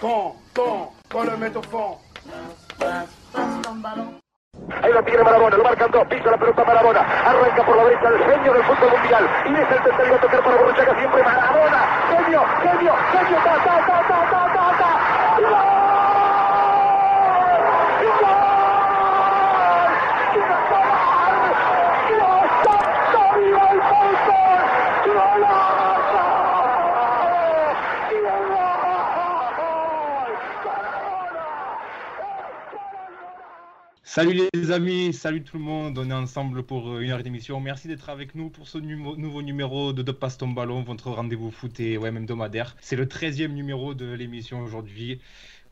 Con, con, con le met au fond. Ahí lo tiene Marabona, lo marcan dos, pisa la pelota Marabona, arranca por la derecha el genio del fútbol mundial. Y es el tercero a tocar para Borruchaga siempre Marabona, genio, genio, genio, ta, Salut les amis, salut tout le monde, on est ensemble pour euh, une heure d'émission. Merci d'être avec nous pour ce nouveau numéro de De Passe ton ballon, votre rendez-vous foot et même hebdomadaire. C'est le 13e numéro de l'émission aujourd'hui.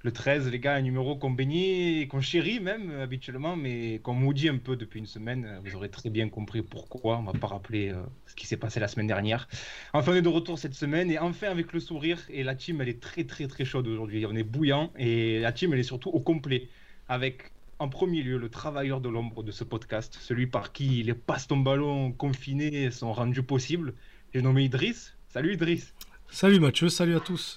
Le 13, les gars, un numéro qu'on bénit et qu'on chérit même euh, habituellement, mais qu'on maudit un peu depuis une semaine. Vous aurez très bien compris pourquoi. On va pas rappeler euh, ce qui s'est passé la semaine dernière. Enfin, on est de retour cette semaine et enfin avec le sourire. Et la team, elle est très très très chaude aujourd'hui. On est bouillant et la team, elle est surtout au complet. Avec en premier lieu le travailleur de l'ombre de ce podcast, celui par qui les passes ton ballon confinés sont rendus possibles. J'ai nommé Idriss. Salut Idriss. Salut Mathieu, salut à tous.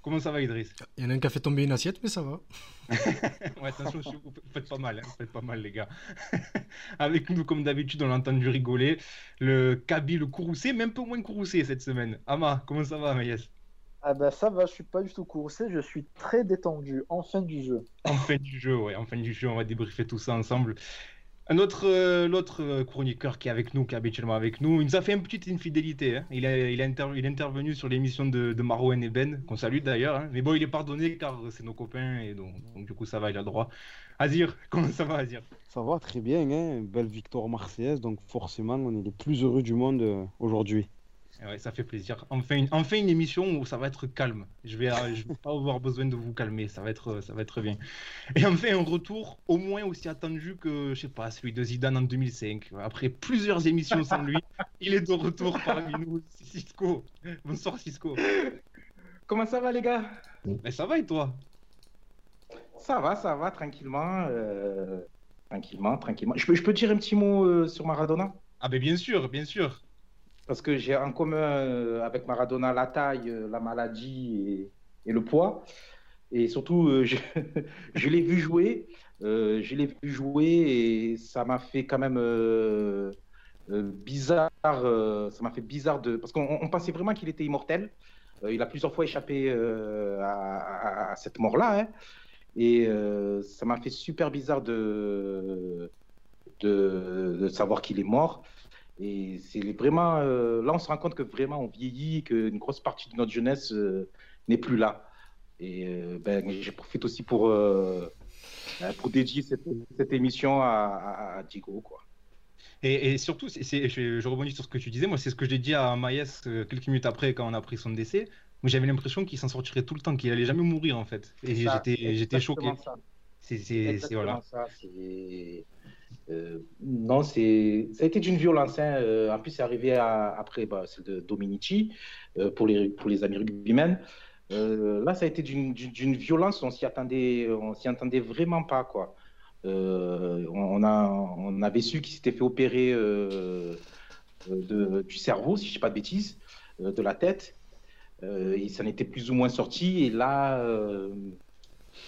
Comment ça va Idriss? Il y en a un qui a fait tomber une assiette, mais ça va. Ouais, attention, vous faites pas mal, hein, vous faites pas mal les gars. Avec nous, comme d'habitude, on l'a entendu rigoler. Le Kaby, le Courroucé, même peu moins Courroucé cette semaine. Ama, comment ça va Maïs Ah bah ça va, je suis pas du tout courroucé, je suis très détendu, en fin du jeu. En fin du jeu, ouais, en fin du jeu, on va débriefer tout ça ensemble. Un autre, euh, l'autre euh, chroniqueur qui est avec nous, qui est habituellement avec nous, il nous a fait une petite infidélité. hein. Il, a, il, a inter- il est intervenu sur l'émission de, de Marouane et Ben, qu'on salue d'ailleurs. hein. Mais bon, il est pardonné car c'est nos copains et donc, donc du coup ça va, il a le droit. Azir, comment ça va Azir? Ça va très bien, hein. Belle victoire marseillaise, donc forcément on est les plus heureux du monde euh, aujourd'hui. Eh Ouais, ça fait plaisir. Enfin une, enfin une émission où ça va être calme. Je vais, euh, je vais pas avoir besoin de vous calmer. Ça va être, ça va être bien. Et enfin un retour au moins aussi attendu que, je sais pas, celui de Zidane en 2005. Après plusieurs émissions sans lui, il est de retour parmi nous. Cisco. Bonsoir Cisco. Comment ça va les gars? Mais ça va et toi? Ça va, ça va, tranquillement. euh, Tranquillement, tranquillement. Je peux, je peux dire un petit mot euh, sur Maradona? Ah ben bien sûr, bien sûr. Parce que j'ai en commun euh, avec Maradona la taille, euh, la maladie et, le poids. Et surtout, euh, je, l'ai vu jouer. je l'ai vu jouer et ça m'a fait quand même bizarre. ça m'a fait bizarre de. Parce qu'on on pensait vraiment qu'il était immortel. Il a plusieurs fois échappé à, cette mort-là. hein. Et ça m'a fait super bizarre de savoir qu'il est mort. Et c'est vraiment. euh, là, on se rend compte que vraiment, on vieillit, qu'une grosse partie de notre jeunesse euh, n'est plus là. Et euh, ben, je profite aussi pour, euh, euh, pour dédier cette, cette émission à, Diego. Quoi. Et, et surtout, je, je rebondis sur ce que tu disais. Moi, c'est ce que j'ai dit à Maïs quelques minutes après, quand on a appris son décès. Moi, j'avais l'impression qu'il s'en sortirait tout le temps, qu'il allait jamais mourir en fait. Et j'étais, choqué. C'est, voilà. Ça. Euh, non, ça a été d'une violence. hein. Euh, en plus, c'est arrivé après bah, celle de Dominici euh, pour les pour les amis rugbymen. Là, ça a été d'une violence. On s'y attendait, s'y attendait vraiment pas quoi. On, a on avait su qu'il s'était fait opérer de, du cerveau, si je dis pas de bêtises, de la tête. Il s'en était plus ou moins sorti. Et là,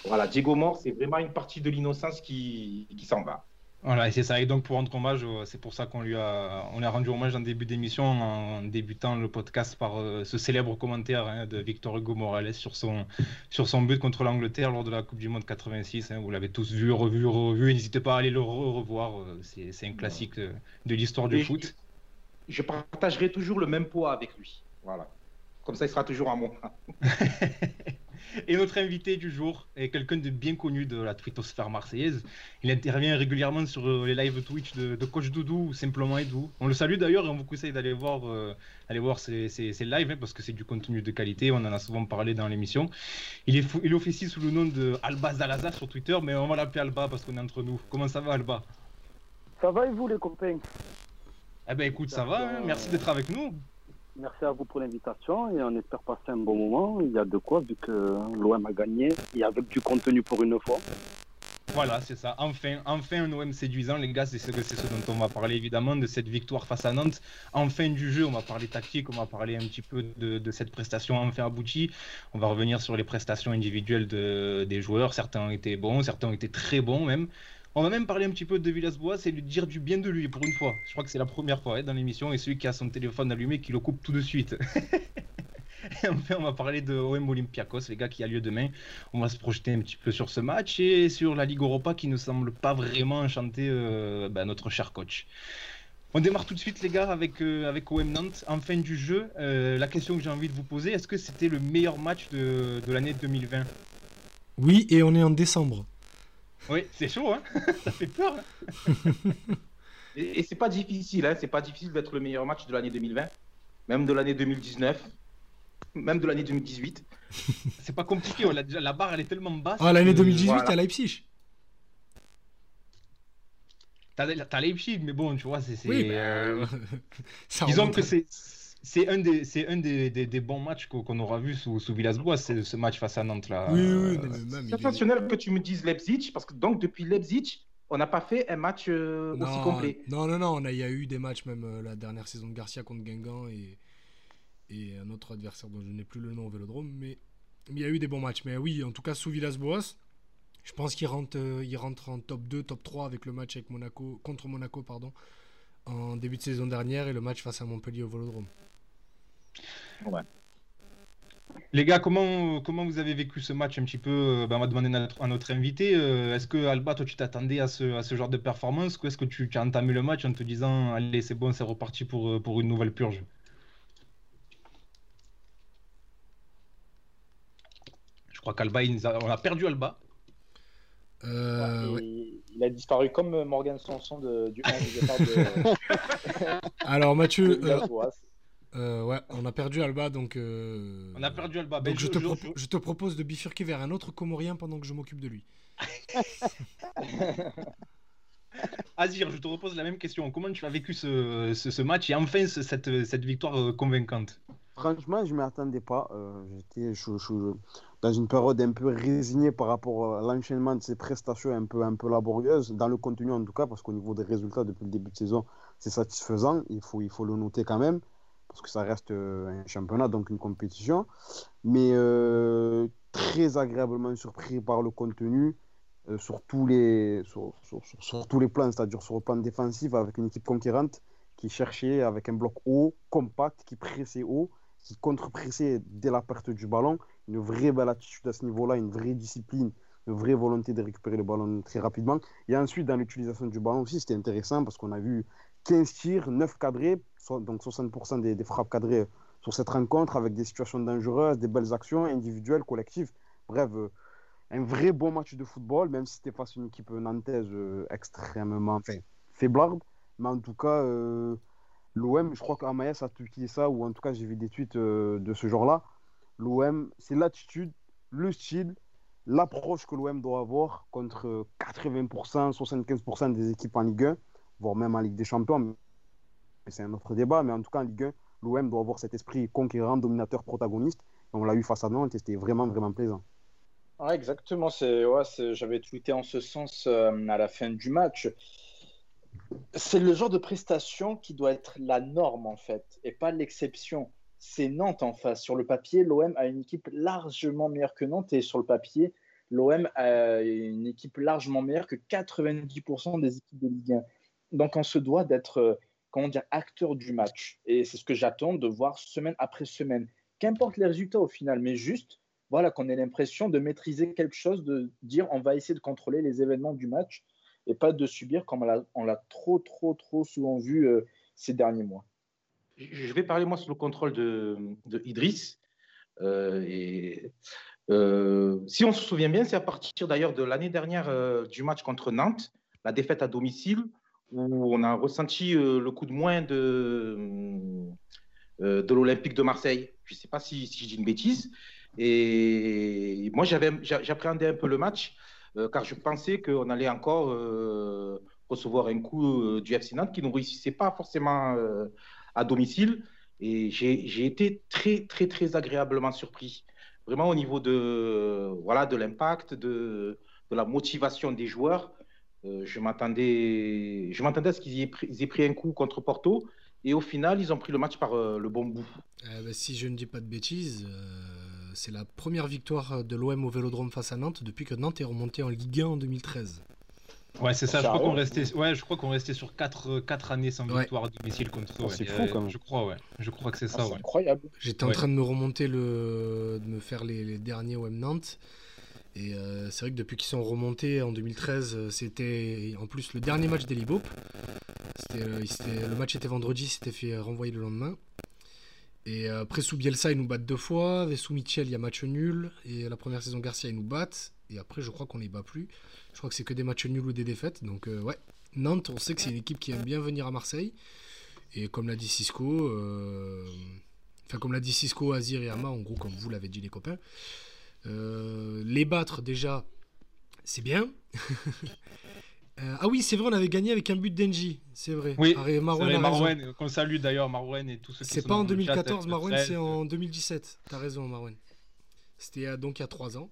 voilà, Diego mort, c'est vraiment une partie de l'innocence qui, qui s'en va. Voilà, et c'est ça. Et donc, pour rendre hommage, c'est pour ça qu'on lui a, on a rendu hommage en début d'émission, en débutant le podcast par euh, ce célèbre commentaire hein, de Victor Hugo Morales sur son, sur son but contre l'Angleterre lors de la Coupe du Monde 86. hein. vous l'avez tous vu, revu, revu. N'hésitez pas à aller le re- revoir. euh, C'est, un classique euh, de l'histoire du foot. Je, je partagerai toujours le même poids avec lui. Voilà. Comme ça, il sera toujours à moi. Et notre invité du jour est quelqu'un de bien connu de la twittosphère marseillaise. Il intervient régulièrement sur euh, les lives Twitch de, de Coach Doudou ou simplement Edou. On le salue d'ailleurs et on vous conseille d'aller voir, euh, aller voir ses, ses- ses lives hein, parce que c'est du contenu de qualité. On en a souvent parlé dans l'émission. Il, est il officie sous le nom de Alba Zalaza sur Twitter, mais on va l'appeler Alba parce qu'on est entre nous. Comment ça va Alba? Ça va et vous les copains? Eh ben écoute, ça va. hein. Merci d'être avec nous. Merci à vous pour l'invitation et on espère passer un bon moment. Il y a de quoi vu que l'OM a gagné et avec du contenu pour une fois. Voilà, c'est ça. Enfin, enfin un OM séduisant, les gars. C'est ce, dont on va parler évidemment de cette victoire face à Nantes. En fin du jeu, on va parler tactique, on va parler un petit peu de, cette prestation enfin aboutie. On va revenir sur les prestations individuelles de, des joueurs. Certains ont été bons, certains ont été très bons même. On va même parler un petit peu de Villas-Boas et lui dire du bien de lui pour une fois. Je crois que c'est la première fois hein, dans l'émission et celui qui a son téléphone allumé qui le coupe tout de suite. Et enfin, on va parler de OM Olympiakos, les gars, qui a lieu demain. On va se projeter un petit peu sur ce match et sur la Ligue Europa qui ne semble pas vraiment enchanter euh, bah, notre cher coach. On démarre tout de suite, les gars, avec, euh, avec OM Nantes. En fin du jeu, euh, la question que j'ai envie de vous poser, est-ce que c'était le meilleur match de, de l'année 2020 Oui, et on est en décembre. Oui, c'est chaud, hein ça fait peur. hein Et, et c'est pas difficile, hein, c'est pas difficile d'être le meilleur match de l'année 2020, même de l'année 2019, même de l'année 2018. c'est pas compliqué, on l'a déjà, la barre elle est tellement basse. Ah, l'année que- 2018 voilà. à Leipzig. T'as Leipzig, mais bon, tu vois, c'est. Oui, bah, euh, ça Disons remonte que c'est c'est un des c'est un des, des, des bons matchs qu'on aura vu sous, sous Villas-Boas, c'est ce match face à Nantes là. Oui, oui, Euh, non, mais même, il est- Sensationnel que tu me dises Leipzig, parce que donc depuis Leipzig, on n'a pas fait un match euh, aussi Non, complet. Non, non, non, on a- il y a eu des matchs, même euh, la dernière saison de Garcia contre Guingamp et, et un autre adversaire dont je n'ai plus le nom au vélodrome, mais mais il y a eu des bons matchs. Mais oui, en tout cas, sous Villas-Boas, je pense qu'il rentre, euh, il rentre en top 2, top 3 avec le match avec Monaco, contre Monaco pardon, en début de saison dernière et le match face à Montpellier au vélodrome. Les gars, comment comment vous avez vécu ce match un petit peu euh, ben, On va demander à notre, à notre invité. euh, Est-ce que Alba, toi, tu t'attendais à ce, à ce genre de performance ou est-ce que tu, tu as entamé le match en te disant allez, c'est bon, c'est reparti pour, euh, pour une nouvelle purge? Je crois qu'Alba, a- on a perdu Alba. Euh, Et ouais. Il a disparu comme Morgan Sanson de, du 11 de départ de, Alors de Mathieu, euh, euh, ouais, on a perdu Alba, donc. euh, On a perdu Alba. Ben, Donc je, je- te je- propo- je te propose de bifurquer vers un autre Comorien pendant que je m'occupe de lui. Azir, je te repose la même question. Comment tu as vécu ce, ce, ce match et enfin ce- cette, cette victoire euh, convaincante? Franchement, je ne m'y attendais pas. Euh, J'étais je- je- dans une période un peu résignée par rapport à l'enchaînement de ces prestations un peu, un peu laborieuses, dans le contenu en tout cas, parce qu'au niveau des résultats depuis le début de saison, c'est satisfaisant. Il faut, il faut le noter quand même, parce que ça reste euh, un championnat, donc une compétition. Mais euh, très agréablement surpris par le contenu. euh, sur, tous les, sur- sur tous les plans, c'est-à-dire sur le plan défensif, avec une équipe conquérante qui cherchait avec un bloc haut, compact, qui pressait haut, qui contre-pressait dès la perte du ballon. Une vraie belle attitude à ce niveau-là, une vraie discipline, une vraie volonté de récupérer le ballon très rapidement. Et ensuite, dans l'utilisation du ballon aussi, c'était intéressant parce qu'on a vu 15 tirs, 9 cadrés, donc 60% des, des frappes cadrées sur cette rencontre avec des situations dangereuses, des belles actions individuelles, collectives. Bref, euh, un vrai bon match de football, même si c'était face à une équipe nantaise euh, extrêmement faiblarde. Mais en tout cas, euh, l'OM, je crois qu'Amaïs a tweeté ça, ou en tout cas, j'ai vu des tweets euh, de ce genre-là. L'OM, c'est l'attitude, le style, l'approche que l'OM doit avoir contre euh, 80%, 75% des équipes en Ligue 1, voire même en Ligue des Champions. C'est un autre débat, mais en tout cas, en Ligue 1, l'OM doit avoir cet esprit conquérant, dominateur, protagoniste. On l'a eu face à Nantes c'était vraiment, vraiment plaisant. Exactement. J'avais tweeté en ce sens euh, à la fin du match. C'est le genre de prestation qui doit être la norme en fait, et pas l'exception. C'est Nantes en face. Sur le papier, l'OM a une équipe largement meilleure que Nantes, et sur le papier, l'OM a une équipe largement meilleure que 90% des équipes de Ligue 1. Donc on se doit d'être, euh, comment dire, acteur du match. Et c'est ce que j'attends de voir semaine après semaine. Qu'importe les résultats au final, mais juste voilà, qu'on ait l'impression de maîtriser quelque chose, de dire on va essayer de contrôler les événements du match et pas de subir comme on l'a- trop, trop, trop souvent vu euh, ces derniers mois. Je vais parler moi sous le contrôle de, de Idriss. Euh, euh, si on se souvient bien, c'est à partir d'ailleurs de l'année dernière du match contre Nantes, la défaite à domicile, où on a ressenti le coup de moins de, de l'Olympique de Marseille. Je ne sais pas si, si je dis une bêtise. Et moi, j'appréhendais un peu le match, car je pensais qu'on allait encore euh, recevoir un coup euh, du FC Nantes qui ne réussissait pas forcément euh, à domicile. Et j'ai été très, très, très agréablement surpris. Vraiment au niveau de, voilà, de l'impact, de, la motivation des joueurs. Euh, je m'attendais, à ce qu'ils aient, pris, un coup contre Porto. Et au final, ils ont pris le match par euh, le bon bout. Euh, bah, si je ne dis pas de bêtises, euh, c'est la première victoire de l'OM au Vélodrome face à Nantes depuis que Nantes est remonté en Ligue 1 en 2013. Ouais, c'est ça. Je crois qu'on restait, ouais, je crois qu'on restait sur 4 quatre années sans Ouais. victoire à domicile contre eux. Ah, ouais. c'est Euh, fou, quand même. Je crois, ouais. Je crois que c'est Ah, ça, c'est ouais. incroyable. J'étais en train de me remonter le, de me faire les, les derniers OM Nantes. Et euh, c'est vrai que depuis qu'ils sont remontés en 2013, euh, c'était en plus le dernier match d'Elibop. C'était, euh, il s'était- le match était vendredi, il s'était fait renvoyer le lendemain. Et euh, après, sous Bielsa, ils nous battent deux fois. Et sous Mitchell, il y a match nul. Et la première saison Garcia, ils nous battent. Et après, je crois qu'on les bat plus. Je crois que c'est que des matchs nuls ou des défaites. Donc, euh, ouais. Nantes, on sait que c'est une équipe qui aime bien venir à Marseille. Et comme l'a dit Cisco, euh, enfin, comme l'a dit Cisco, Azir et Ama, en gros, comme vous l'avez dit, les copains, les battre déjà, c'est bien. Euh, ah oui, c'est vrai, on avait gagné avec un but d'Enji, c'est vrai. Oui, Arrête, Marouane qu'on salue d'ailleurs, Marouane et tous ceux qui C'est sont pas en dans le chat, 2014, euh, Marouane, c'est en 2017. T'as raison, Marouane. C'était euh, donc il y a 3 ans.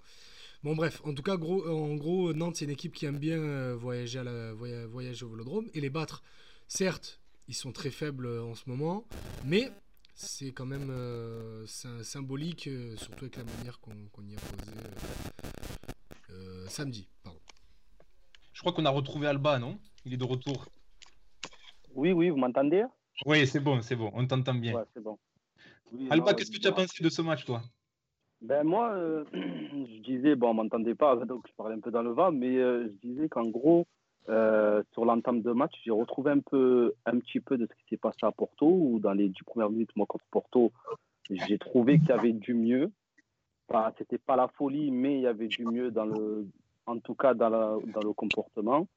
Bon, bref, en tout cas, gros, en gros, Nantes, c'est une équipe qui aime bien euh, voyager, à la, voya- voyager au vélodrome et les battre. Certes, ils sont très faibles euh, en ce moment, mais c'est quand même euh, sy- symbolique, euh, surtout avec la manière qu'on y a posé euh, euh, samedi. Pardon. Je crois qu'on a retrouvé Alba, non? Il est de retour. Oui, oui, vous m'entendez? Oui, c'est bon, c'est bon, on t'entend bien. Ouais, c'est bon. Oui, Alba, qu'est-ce que tu as pensé de ce match, toi? Ben moi, euh, je disais, bon, on m'entendait pas, donc je parlais un peu dans le vent, mais euh, je disais qu'en gros, euh, sur l'entame de match, j'ai retrouvé un peu, un petit peu de ce qui s'est passé à Porto, où dans les dix premières minutes, moi contre Porto, j'ai trouvé qu'il y avait du mieux. Enfin, c'était pas la folie, mais il y avait du mieux dans le, en tout cas dans, la- dans le comportement.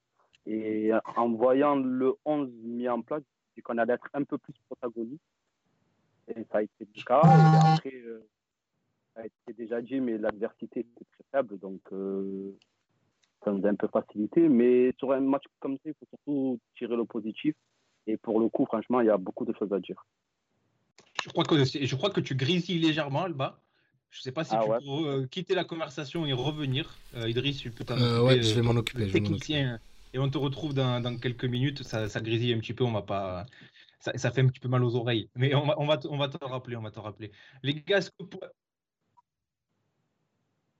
Et en voyant le 11 mis en place, dit qu'on allait être un peu plus protagoniste. Et ça a été le cas. Après, euh, ça a été déjà dit, mais l'adversité était très faible, donc euh, ça nous a un peu facilité. Mais sur un match comme ça, il faut surtout tirer le positif. Et pour le coup, franchement, il y a beaucoup de choses à dire. je crois, que, je crois que tu grisilles légèrement, Alba. Je sais pas si Ah tu ouais. peux euh, quitter la conversation et revenir. Euh, Idriss, tu peux t'en Euh, occuper, ouais, je vais m'en occuper. technicien. Et on te retrouve dans, dans quelques minutes. Ça, ça grésille un petit peu, on va pas. Ça, ça fait un petit peu mal aux oreilles. Mais on va, on va, te, on va te rappeler, on va te rappeler. Les gars, est-ce que. pour-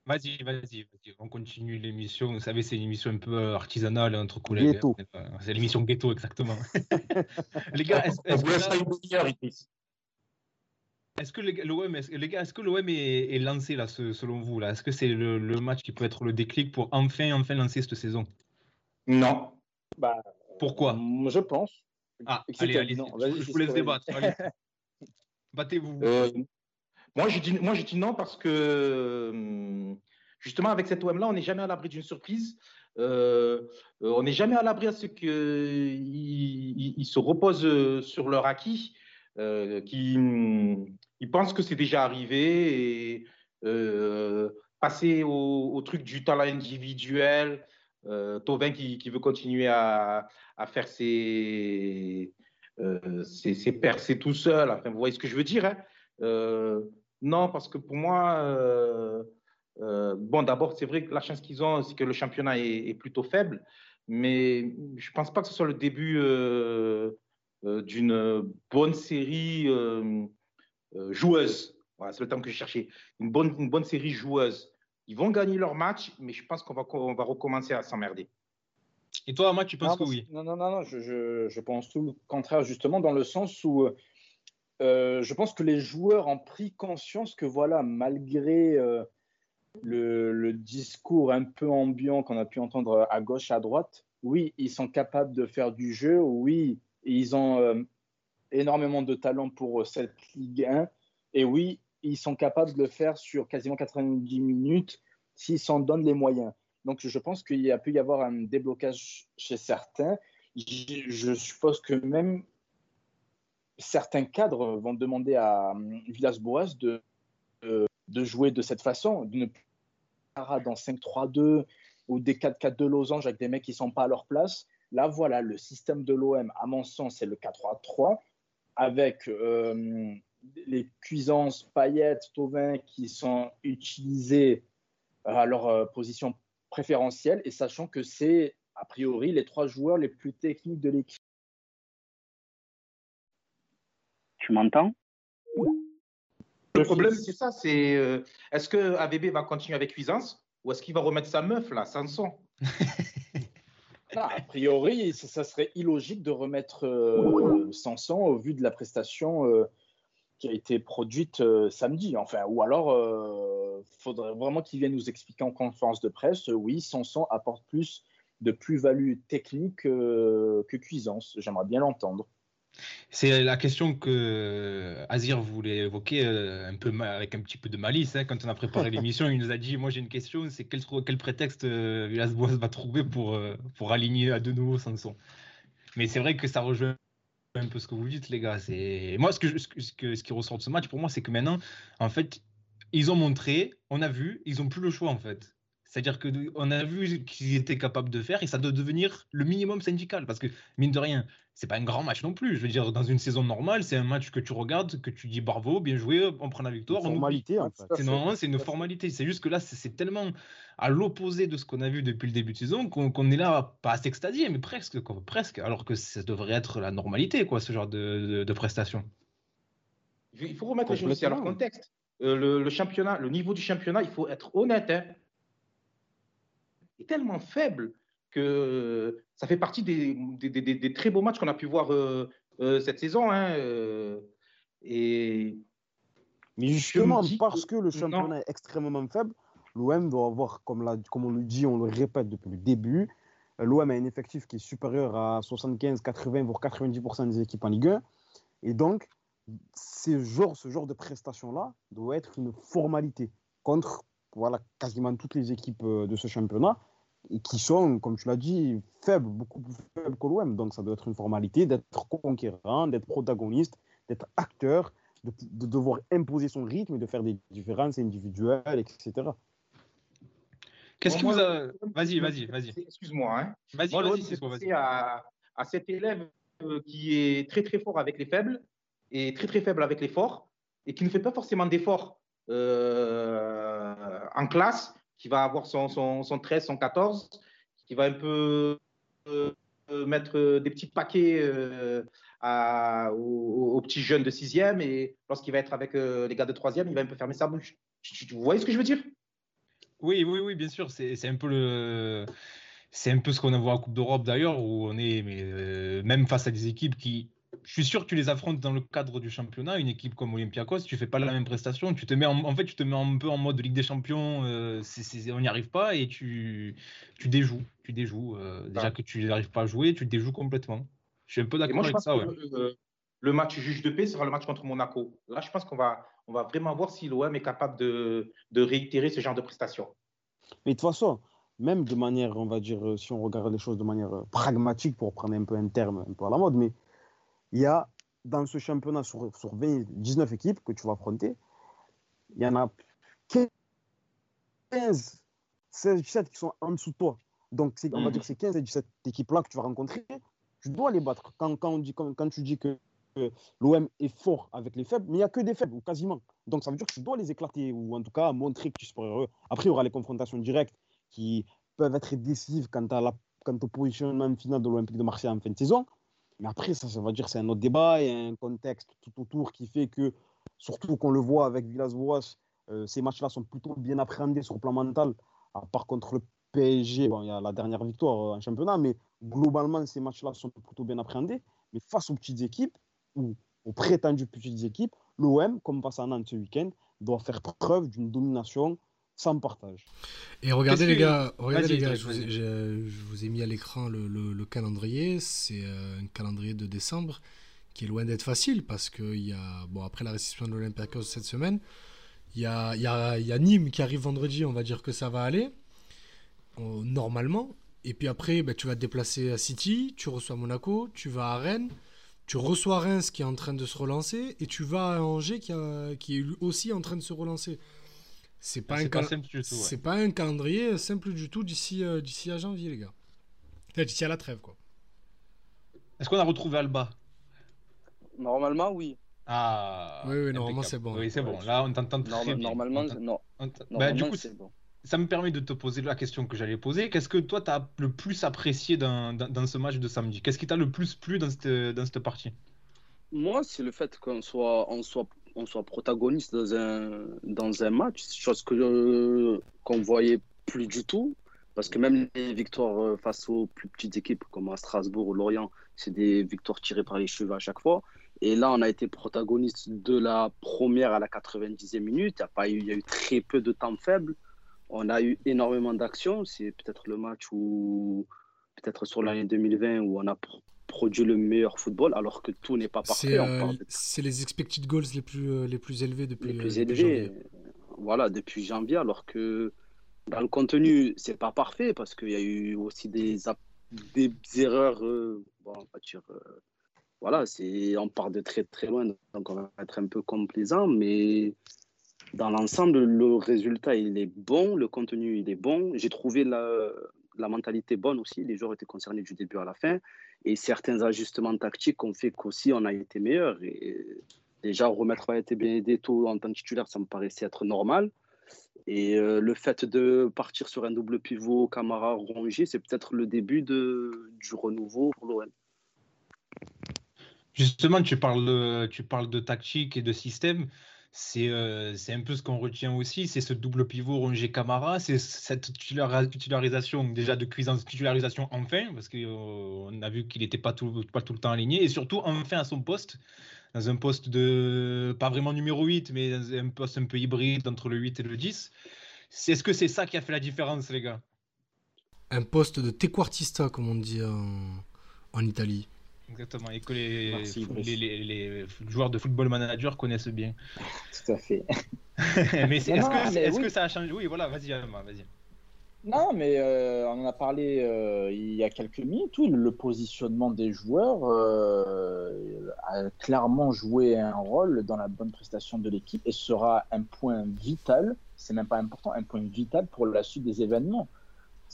Vas-y, vas-y, vas-y. On continue l'émission. Vous savez, c'est une émission un peu artisanale entre collègues. Ghetto. C'est l'émission ghetto, exactement. les gars, est-ce vous que là- pas une demi-heure, Idriss. Est-ce que l'OM est, lancé là, ce- selon vous là? Est-ce que c'est le, le match qui peut être le déclic pour enfin, enfin lancer cette saison? Non. Bah, Pourquoi? mm, Je pense. Ah, allez, allez, non, je, vous laisse débattre. Battez-vous. Euh, moi, je dis, moi, je dis non parce que euh, justement, avec cet OM-là, on n'est jamais à l'abri d'une surprise. Euh, on n'est jamais à l'abri à ce qu'ils ils, ils se reposent euh, sur leur acquis, euh, qui pensent que c'est déjà arrivé et euh, passer au, truc du talent individuel. Euh, Thauvin qui, veut continuer à, faire ses, euh, ses, ses percées tout seul. Enfin, vous voyez ce que je veux dire hein Non, parce que pour moi, bon, d'abord, c'est vrai que la chance qu'ils ont, c'est que le championnat est, plutôt faible, mais je ne pense pas que ce soit le début d'une bonne série euh, euh, joueuse. Voilà, c'est le terme que je cherchais. Une bonne, une bonne série joueuse. Ils vont gagner leur match, mais je pense qu'on va, on va recommencer à s'emmerder. Et toi, Amath, tu penses Non, que oui? Non, non, non, non, je, je- je pense tout le contraire, justement, dans le sens où euh, je pense que les joueurs ont pris conscience que, voilà, malgré euh, le, le discours un peu ambiant qu'on a pu entendre à gauche, à droite, oui, ils sont capables de faire du jeu, oui, ils ont euh, énormément de talent pour euh, cette Ligue 1, et oui, ils sont capables de le faire sur quasiment 90 minutes s'ils s'en donnent les moyens. Donc, je pense qu'il y a pu y avoir un déblocage chez certains. Je, suppose que même certains cadres vont demander à hum, Villas-Boas de jouer de cette façon, de ne pas dans 5-3-2 ou des 4-4 de losange avec des mecs qui ne sont pas à leur place. Là, voilà, le système de l'OM, à mon sens, c'est le 4-3-3 avec euh, les cuisances, paillettes, Tauvin qui sont utilisés à leur euh, position préférentiel et sachant que c'est a priori les trois joueurs les plus techniques de l'équipe. Tu m'entends? Le problème, c'est ça, c'est euh, est-ce que ABB va continuer avec Cuisance? Ou est-ce qu'il va remettre sa meuf là, Sanson Ah, a priori, ça, serait illogique de remettre euh, Sanson au vu de la prestation euh, qui a été produite euh, samedi. Enfin, ou alors, il faudrait vraiment qu'il vienne nous expliquer en conférence de presse. oui, Sanson apporte plus de plus-value technique que Cuisance. J'aimerais bien l'entendre. C'est la question que Azir voulait évoquer euh, un peu avec un petit peu de malice. hein. Quand on a préparé l'émission, il nous a dit Moi j'ai une question, c'est quel, prétexte euh, Villas-Boas va trouver pour, euh, pour aligner à de nouveau Sanson Mais c'est vrai que ça rejoint un peu ce que vous dites, les gars. C'est Moi, ce, que je- ce, que- ce, que- ce qui ressort de ce match, pour moi, c'est que maintenant, en fait, ils ont montré, on a vu, ils n'ont plus le choix, en fait. C'est-à-dire qu'on a vu qu'ils étaient capables de faire et ça doit devenir le minimum syndical. Parce que, mine de rien, c'est pas un grand match non plus. Je veux dire, dans une saison normale, c'est un match que tu regardes, que tu dis bravo, bien joué, on prend la victoire. oublie. formalité, en fait. C'est normalement, c'est une formalité. C'est juste que là, c'est tellement à l'opposé de ce qu'on a vu depuis le début de saison qu'on est là, pas à s'extasier, mais presque, quoi, presque. Alors que ça devrait être la normalité, quoi, ce genre de, de, de prestation. Il faut remettre les choses aussi à leur contexte. Euh, le, le championnat, le niveau du championnat, il faut être honnête, hein, est tellement faible que ça fait partie des, des- des- des- des très beaux matchs qu'on a pu voir euh, euh, cette saison. hein, euh, et Mais justement, parce que- le championnat est extrêmement faible, l'OM doit avoir, comme, la- comme on le dit, on le répète depuis le début, l'OM a un effectif qui est supérieur à 75, 80, voire 90% des équipes en Ligue 1. Et donc, ces genres- ce genre de prestation-là doit être une formalité contre voilà, quasiment toutes les équipes de ce championnat et qui sont, comme tu l'as dit, faibles, beaucoup plus faibles que l'OM. Donc, ça doit être une formalité d'être conquérant, d'être protagoniste, d'être acteur, de, de devoir imposer son rythme et de faire des différences individuelles, etc. Qu'est-ce Bon, qui moi, vous a. Vas-y, vas-y, vas-y. Excuse-moi. Hein. Vas-y, Moi, vas-y, l'OM, c'est quoi, vas-y. à, à cet élève euh, qui est très très fort avec les faibles et très très faible avec les forts et qui ne fait pas forcément d'efforts euh, en classe, qui va avoir son, son, son 13, son 14, qui va un peu euh, mettre des petits paquets euh, à- aux, petits jeunes de 6e et lorsqu'il va être avec euh, les gars de 3e, il va un peu fermer sa bouche. Vous voyez ce que je veux dire? Oui, oui, oui, bien sûr. C'est un peu le. C'est un peu ce qu'on a vu en Coupe d'Europe d'ailleurs, où on est même face à des équipes qui. Je suis sûr que tu les affrontes dans le cadre du championnat. Une équipe comme Olympiakos, tu fais pas la même prestation. Tu te mets en, en fait, tu te mets un peu en mode Ligue des Champions. euh, on n'y arrive pas et tu, tu déjoues. Tu déjoues. euh, déjà Ah. que tu n'arrives pas à jouer, tu déjoues complètement. Je suis un peu d'accord moi, je avec pense ça. que Ouais. le, le match juge de paix sera le match contre Monaco. Là, je pense qu'on va, on va vraiment voir si l'OM est capable de, de réitérer ce genre de prestations. Mais de toute façon, même de manière, on va dire, euh, si on regarde les choses de manière pragmatique, pour prendre un peu un terme un peu à la mode, mais il y a dans ce championnat sur, sur 20, 19 équipes que tu vas affronter, il y en a 15, 16, 17 qui sont en dessous de toi. Donc, on va Mhm. dire que c'est 15 et 17 équipes-là que tu vas rencontrer, tu dois les battre. Quand, quand, on dit, quand, quand tu dis que que l'OM est fort avec les faibles, mais il n'y a que des faibles, ou quasiment. Donc ça veut dire que tu dois les éclater, ou en tout cas montrer que tu es supérieur. Après, il y aura les confrontations directes qui peuvent être décisives quant, à la, quant au positionnement final de l'Olympique de Marseille en fin de saison. Mais après, ça, ça va dire c'est un autre débat, il y a un contexte tout autour qui fait que, surtout qu'on le voit avec Villas-Boas, euh, ces matchs-là sont plutôt bien appréhendés sur le plan mental, à part contre le PSG, bon, il y a la dernière victoire euh, en championnat, mais globalement, ces matchs-là sont plutôt bien appréhendés. Mais face aux petites équipes, ou aux prétendues petites équipes, l'OM, comme face à Nantes ce week-end, doit faire preuve d'une domination sans partage. Et regardez les gars, regardez les gars, je vous, ai, vas-y. je- je vous ai mis à l'écran le, le- le calendrier. C'est euh, un calendrier de décembre qui est loin d'être facile parce que il y a, bon, après la réception de l'Olympiakos cette semaine, il y a, il y, a, il y a Nîmes qui arrive vendredi, on va dire que ça va aller, euh, normalement. Et puis après, ben, tu vas te déplacer à City, tu reçois Monaco, tu vas à Rennes, tu reçois Reims qui est en train de se relancer, et tu vas à Angers qui, a- qui est lui aussi en train de se relancer. C'est pas, un C'est pas cal- simple du tout. ouais. c'est pas un calendrier simple du tout d'ici euh, d'ici à janvier, les gars. Enfin, D'ici à la trêve, quoi. Est-ce qu'on a retrouvé Alba? Normalement, oui. Ah. Oui, oui, normalement, c'est bon. Oui, c'est bon. Là, on t'entend très bien. normalement, non. Bah, du coup, c'est bon. ça me permet de te poser la question que j'allais poser. Qu'est-ce que toi, tu as le plus apprécié dans, dans, dans ce match de samedi? Qu'est-ce qui t'a le plus plu dans cette, dans cette partie? Moi, c'est le fait qu'on soit, on soit, on soit protagoniste dans un, dans un match, chose que qu'on voyait plus du tout. Parce que même les victoires euh, face aux plus petites équipes comme à Strasbourg ou Lorient, c'est des victoires tirées par les cheveux à chaque fois. Et là, on a été protagoniste de la première à la 90e minute. Il y a, pas eu, il y a eu très peu de temps faible. On a eu énormément d'actions. C'est peut-être le match où, peut-être sur l'année 2020, où on a produit le meilleur football, alors que tout n'est pas parfait. C'est euh, les expected goals les plus, euh, les plus élevés depuis, les plus élevés. Voilà, depuis janvier, alors que dans le contenu, c'est pas parfait parce qu'il y a eu aussi des, des erreurs. Euh, bon, on va dire, euh, voilà, c'est, on part de très très loin, donc on va être un peu complaisant, mais dans l'ensemble, le résultat il est bon, le contenu il est bon. J'ai trouvé la, la mentalité bonne aussi, les joueurs étaient concernés du début à la fin, et certains ajustements tactiques ont fait qu'aussi on a été meilleur. Et déjà, remettre été Benedetto en tant que titulaire, ça me paraissait être normal. Et euh, le fait de partir sur un double pivot Camara Rongier, c'est peut-être le début de, du renouveau pour l'OM. Justement, tu parles de tactique et de système. C'est euh, un peu ce qu'on retient aussi, c'est ce double pivot Rongier Camara, c'est cette titularisation déjà de cuisance, titularisation enfin, parce qu'on a vu qu'il n'était pas tout, pas tout le temps aligné, et surtout enfin à son poste dans un poste de, pas vraiment numéro 8, mais dans un poste un peu hybride entre le 8 et le 10. Est-ce que c'est ça qui a fait la différence, les gars? Un poste de tequartista, comme on dit en, Italie. Exactement, et que les, les, joueurs de football manager connaissent bien. Tout à fait. mais est-ce que, est que, ça a changé? Oui, voilà, vas-y, vas-y. Non, mais euh, on en a parlé euh, il y a quelques minutes. Oui, le positionnement des joueurs euh, a clairement joué un rôle dans la bonne prestation de l'équipe et sera un point vital, c'est même pas important, un point vital pour la suite des événements.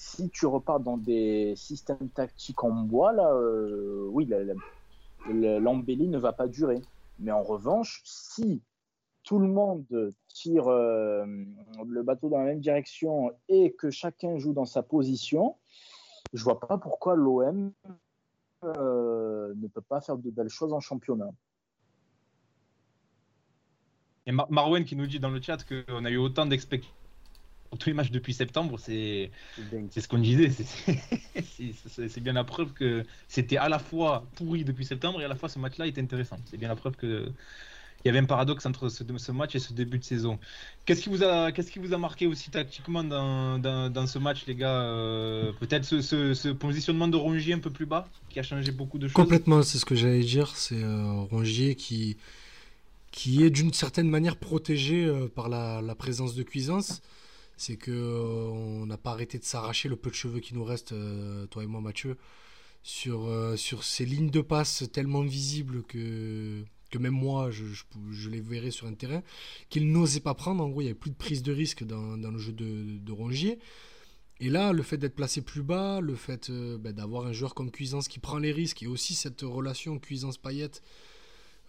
Si tu repars dans des systèmes tactiques en bois, là, oui, l'embellie ne va pas durer. Mais en revanche, si tout le monde tire euh, le bateau dans la même direction et que chacun joue dans sa position, je vois pas pourquoi l'OM euh, ne peut pas faire de belles choses en championnat. Et Mar Marwen qui nous dit dans le chat qu'on a eu autant d'expectations tous les matchs depuis septembre, c'est ce qu'on disait. C'est bien la preuve que c'était à la fois pourri depuis septembre et à la fois ce match-là était intéressant. C'est bien la preuve que il y avait un paradoxe entre ce, ce match et ce début de saison. Qu'est-ce qui vous a, qu'est-ce qui vous a marqué aussi tactiquement dans, dans, dans ce match, les gars euh, Peut-être ce, ce, positionnement de Rongier un peu plus bas, qui a changé beaucoup de choses? Complètement, c'est ce que j'allais dire. C'est euh, Rongier qui, qui est d'une certaine manière protégé euh, par la, la, présence de Cuisance. C'est que on n'a pas arrêté de s'arracher le peu de cheveux qui nous reste, toi et moi, Mathieu, sur, sur ces lignes de passe tellement visibles que que même moi, je, je, les verrais sur un terrain, qu'il n'osait pas prendre. En gros, il n'y avait plus de prise de risque dans, dans le jeu de, de, Rongier. Et là, le fait d'être placé plus bas, le fait euh, ben, d'avoir un joueur comme Cuisance qui prend les risques, et aussi cette relation Cuisance-Payette,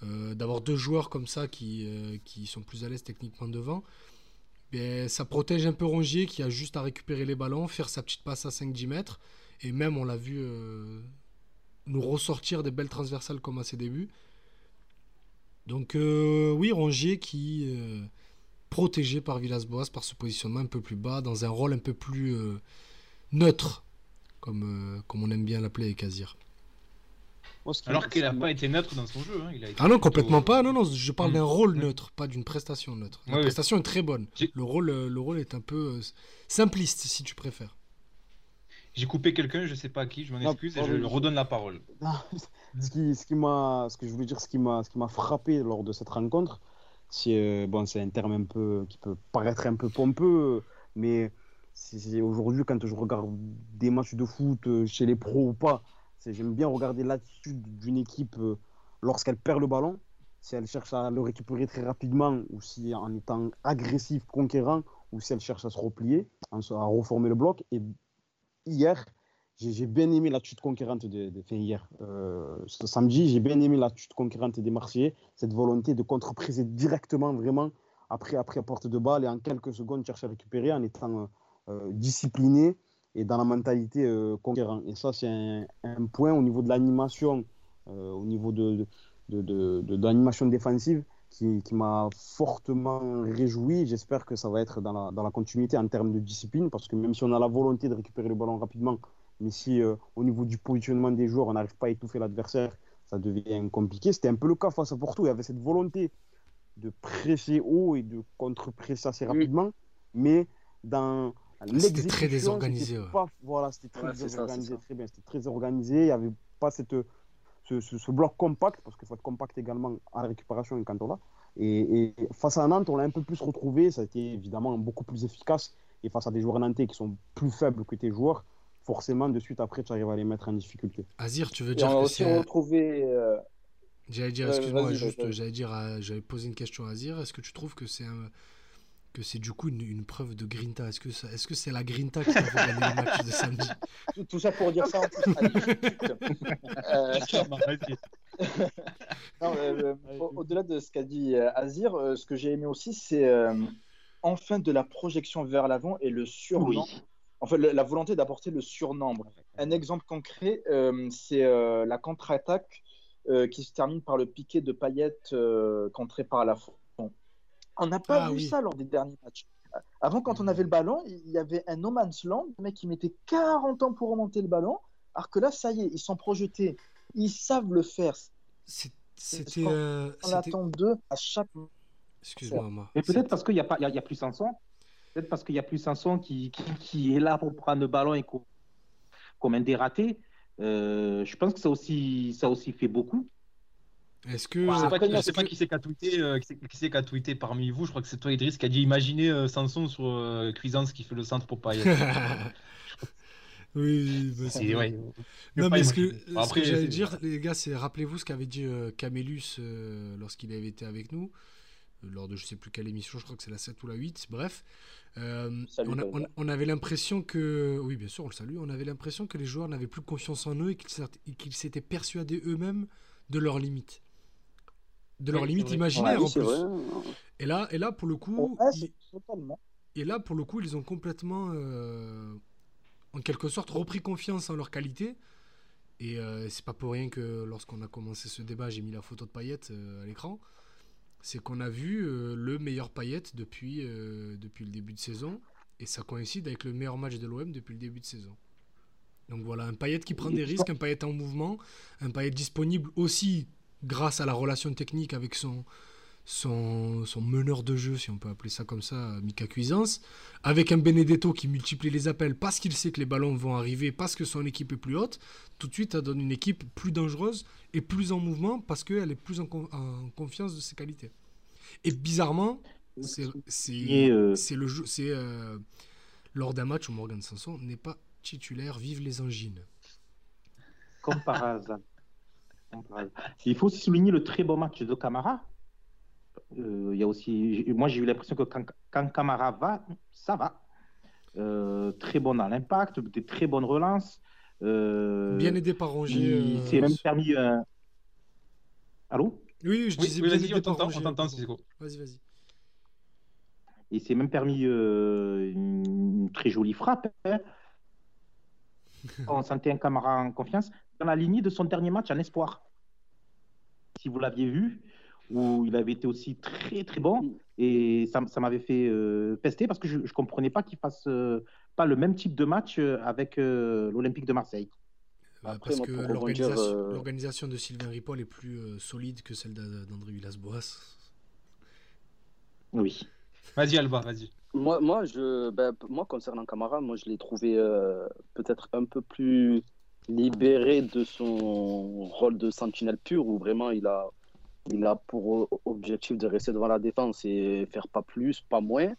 euh, d'avoir deux joueurs comme ça qui, euh, qui sont plus à l'aise techniquement devant, ben, ça protège un peu Rongier qui a juste à récupérer les ballons, faire sa petite passe à 5-10 mètres. Et même, on l'a vu nous ressortir des belles transversales comme à ses débuts. Donc euh, oui, Rongier qui euh, protégé par Villas-Boas par ce positionnement un peu plus bas, dans un rôle un peu plus euh, neutre, comme, comme on aime bien l'appeler avec Azir. Alors qu'il n'a pas été neutre dans son jeu. Hein. ah non, complètement pas. Non, non, je parle d'un rôle neutre, pas d'une prestation neutre. La prestation est très bonne. Le rôle, le rôle est un peu simpliste, si tu préfères. J'ai coupé quelqu'un, je sais pas qui, je m'en excuse et je lui redonne la parole. ce qui, ce qui m'a, ce que je voulais dire, ce qui m'a, ce qui m'a frappé lors de cette rencontre, c'est euh, bon, c'est un terme un peu qui peut paraître un peu pompeux, mais c'est aujourd'hui quand je regarde des matchs de foot euh, chez les pros ou pas, j'aime bien regarder l'attitude d'une équipe euh, lorsqu'elle perd le ballon, si elle cherche à le récupérer très rapidement ou si en étant agressif, conquérant, ou si elle cherche à se replier, à reformer le bloc. Et hier, j'ai bien aimé l'attitude conquérante de, de hier. Euh, ce samedi, j'ai bien aimé l'attitude conquérante des Marseillais, cette volonté de contrepriser directement, vraiment, après, après porte de balle et en quelques secondes chercher à récupérer en étant euh, discipliné et dans la mentalité euh, conquérant. Et ça, c'est un, un point au niveau de l'animation, euh, au niveau de, de, de, l'animation défensive qui, qui m'a fortement réjoui. J'espère que ça va être dans la, dans la continuité en termes de discipline, parce que même si on a la volonté de récupérer le ballon rapidement, mais si euh, au niveau du positionnement des joueurs, on n'arrive pas à étouffer l'adversaire, ça devient compliqué. C'était un peu le cas face à Porto. Il y avait cette volonté de presser haut et de contre-presser assez rapidement, mais dans C'était très l'exécution, désorganisé, c'était ouais. pas- voilà, c'était très Ouais, désorganisé, ça. très bien, c'était très organisé. Il n'y avait pas cette, ce, ce- ce bloc compact, parce qu'il faut être compact également en récupération et quand on l'a. Et, et face à Nantes, on l'a un peu plus retrouvé. Ça a été évidemment beaucoup plus efficace. Et face à des joueurs nantais qui sont plus faibles que tes joueurs, forcément, de suite après, tu arrives à les mettre en difficulté. Azir, tu veux Et dire on a que aussi c'est. un- retrouvé. euh, J'allais dire, excuse-moi, juste, j'allais dire, à- j'avais posé une question à Azir. Est-ce que tu trouves que c'est un- que c'est du coup une, une preuve de grinta Est-ce que ça- est-ce que c'est la grinta qui t'a fait gagner le match de samedi? Tout, tout ça pour dire ça en plus. Euh, non, euh, euh, au- Au-delà de ce qu'a dit euh, Azir, euh, ce que j'ai aimé aussi, c'est euh, enfin de la projection vers l'avant et le surnombre. En fait, le- la volonté d'apporter le surnombre. Un exemple concret, euh, c'est euh, la contre-attaque euh, qui se termine par le piqué de paillettes euh, contré par la. On n'a pas Ah vu oui. ça lors des derniers matchs. Avant, quand on avait le ballon, il y avait un no man's land, le mec qui mettait 40 ans pour remonter le ballon, alors que là, ça y est, ils sont projetés. Ils savent le faire. C'était. qu'on- euh, On attend d'eux à chaque Excuse-moi, moi. Mais peut-être parce qu'il n'y a, pas- il y a, y a plus Sanson. Peut-être parce qu'il y a plus Sanson qui, qui, qui est là pour prendre le ballon et co- comme un dératé. Euh, je pense que ça aussi, ça aussi fait beaucoup. Est-ce que. Je sais pas, qui, sais c'est pas qui c'est tweeté, euh, qui qui a tweeté parmi vous. Je crois que c'est toi, Idriss, qui a dit imaginer euh, Sanson sur euh, Cuisance qui fait le centre pour Payet. oui, oui, bah, c'est vrai. ouais. Non, mais ce que, ce j'allais dire, les gars, c'est rappelez-vous ce qu'avait dit euh, Camélus euh, lorsqu'il avait été avec nous, euh, lors de je sais plus quelle émission, je crois que c'est la 7 ou la 8, bref. Euh, on, a- Camélus. on- on avait l'impression que, oui, bien sûr, on le salue, on avait l'impression que les joueurs n'avaient plus confiance en eux et qu'ils s'étaient- et qu'ils s'étaient persuadés eux-mêmes de leurs limites. De limites vrai. imaginaires Ouais, en plus. vrai. Et là, et là, pour le coup, Ouais, ils- et là, pour le coup, ils ont complètement, euh, en quelque sorte, repris confiance en leur qualité. Et euh, c'est pas pour rien que lorsqu'on a commencé ce débat, j'ai mis la photo de Payet euh, à l'écran. C'est qu'on a vu euh, le meilleur Payet depuis, euh, depuis le début de saison. Et ça coïncide avec le meilleur match de l'OM depuis le début de saison. Donc voilà, un Payet qui prend des risques, un Payet en mouvement, un Payet disponible aussi grâce à la relation technique avec son, son, son meneur de jeu, si on peut appeler ça comme ça, Mika Cuisance, avec un Benedetto qui multiplie les appels parce qu'il sait que les ballons vont arriver, parce que son équipe est plus haute, tout de suite ça donne une équipe plus dangereuse et plus en mouvement parce qu'elle est plus en, con- en confiance de ses qualités. Et bizarrement, c'est euh, le jeu, c'est euh, lors d'un match où Morgan Sanson n'est pas titulaire, vive les angines. Comme par hasard. Il faut aussi souligner le très bon match de Camara. Euh, il y a aussi, moi j'ai eu l'impression que quand, quand Camara va, ça va. Euh, très bon dans l'impact, des très bonnes relances. Euh, Bien aidé par Rongier. il euh, s'est même permis. euh, Allô? Oui, je disais oui, bien vas-y, aidé on par Rongier. on t'entend. Vas-y, vas-y. Il s'est même permis euh, une très jolie frappe. hein. On sentait un Camara en confiance dans la lignée de son dernier match en espoir. Si vous l'aviez vu, où il avait été aussi très très bon et ça, ça m'avait fait euh, pester parce que je ne comprenais pas qu'il fasse euh, pas le même type de match euh, avec euh, l'Olympique de Marseille. Après, parce que l'organisation euh, de Sylvain Ripoll est plus euh, solide que celle d'A- d'André Villas-Boas. Oui. Vas-y, Alba, vas-y. Moi, moi, je, ben, moi, concernant Camara, moi, je l'ai trouvé euh, peut-être un peu plus libéré de son rôle de sentinelle pur, où vraiment il a, il a pour objectif de rester devant la défense et faire pas plus, pas moins.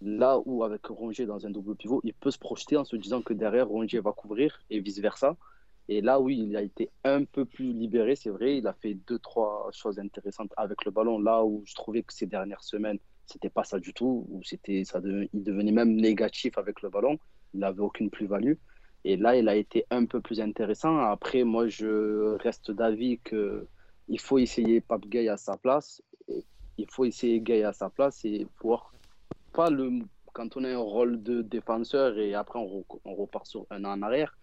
Là où, avec Rongier dans un double pivot, il peut se projeter en se disant que derrière, Rongier va couvrir et vice-versa. Et là, oui, il a été un peu plus libéré, c'est vrai. Il a fait deux, trois choses intéressantes avec le ballon. Là où je trouvais que ces dernières semaines, c'était pas ça du tout. Où c'était, ça il devenait même négatif avec le ballon. Il n'avait aucune plus-value. Et là, il a été un peu plus intéressant. Après, moi, je reste d'avis que il faut essayer Pape Gay à sa place. Et Il faut essayer Gay à sa place et pouvoir pas le quand on a un rôle de défenseur et après on, on repart sur un an en arrière.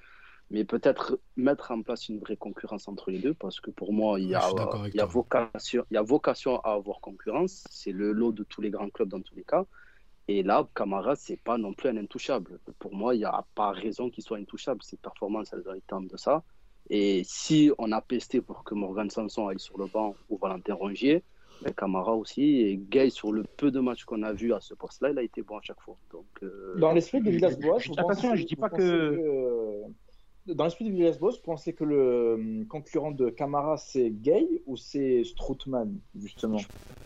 Mais peut-être mettre en place une vraie concurrence entre les deux, parce que pour moi, il y a, il y a, vocation, il y a vocation à avoir concurrence. C'est le lot de tous les grands clubs dans tous les cas. Et là, Camara, c'est pas non plus un intouchable. Pour moi, il n'y a pas raison qu'il soit intouchable. Ses performances, elles être de ça. Et si on a pesté pour que Morgan Sanson aille sur le banc ou Valentin Rongier, ben Camara aussi. Et Gay, sur le peu de matchs qu'on a vu à ce poste-là, il a été bon à chaque fois. Donc, euh, Dans l'esprit de Villas-Boas, attention, je dis pas que- que- Dans l'esprit de Villas-Boas, vous pensez que le hum, concurrent de Camara, c'est Gay ou c'est Strootman, justement?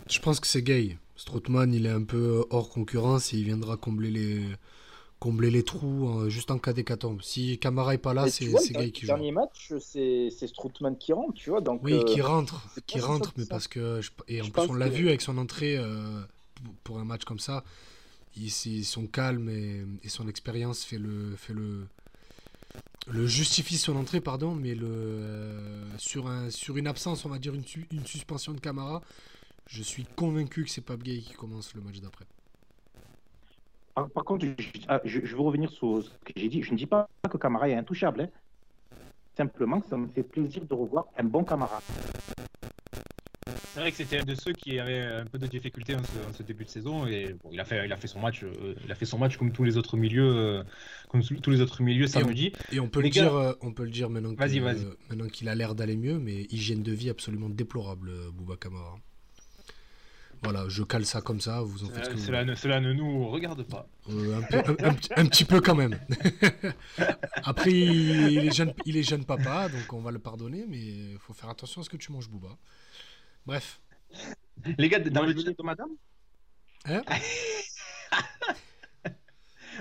Je pense que c'est gay. Strootman, il est un peu hors concurrence et il viendra combler les, combler les trous euh, juste en cas d'hécatombe. Si Camara est pas là, c'est le gay qui joue. dernier match, c'est Strootman qui rentre, tu vois. Donc, Oui, euh, qui rentre, qui rentre, mais parce que je- et en Je plus on l'a que- vu avec son entrée euh, pour- un match comme ça, il, son calme et, et son expérience fait le fait le le justifie son entrée pardon, mais le euh, sur un sur une absence, on va dire une, su- une suspension de Camara, je suis convaincu que c'est Pape Gay qui commence le match d'après. Par, contre, je, ah, je- veux revenir sur ce que j'ai dit. Je ne dis pas que Camara est intouchable. hein. Simplement ça me fait plaisir de revoir un bon Camara. C'est vrai que c'était un de ceux qui avait un peu de difficulté en ce, en ce début de saison et bon, il a fait il a fait son match euh, il a fait son match comme tous les autres milieux euh, comme tous les autres milieux Et on- samedi. Et on peut Les le gars- dire, euh, on peut le dire maintenant Vas-y, euh, maintenant qu'il a l'air d'aller mieux, mais hygiène de vie absolument déplorable, Bouba Camara. Voilà, je cale ça comme ça, vous en faites cela, ne, cela ne nous regarde pas. Un, peu- un- un petit- un petit peu quand même. Après, il est, jeune, il est jeune papa, donc on va le pardonner, mais il faut faire attention à ce que tu manges, Bouba. Bref. Les gars dans le chat, de madame Hein?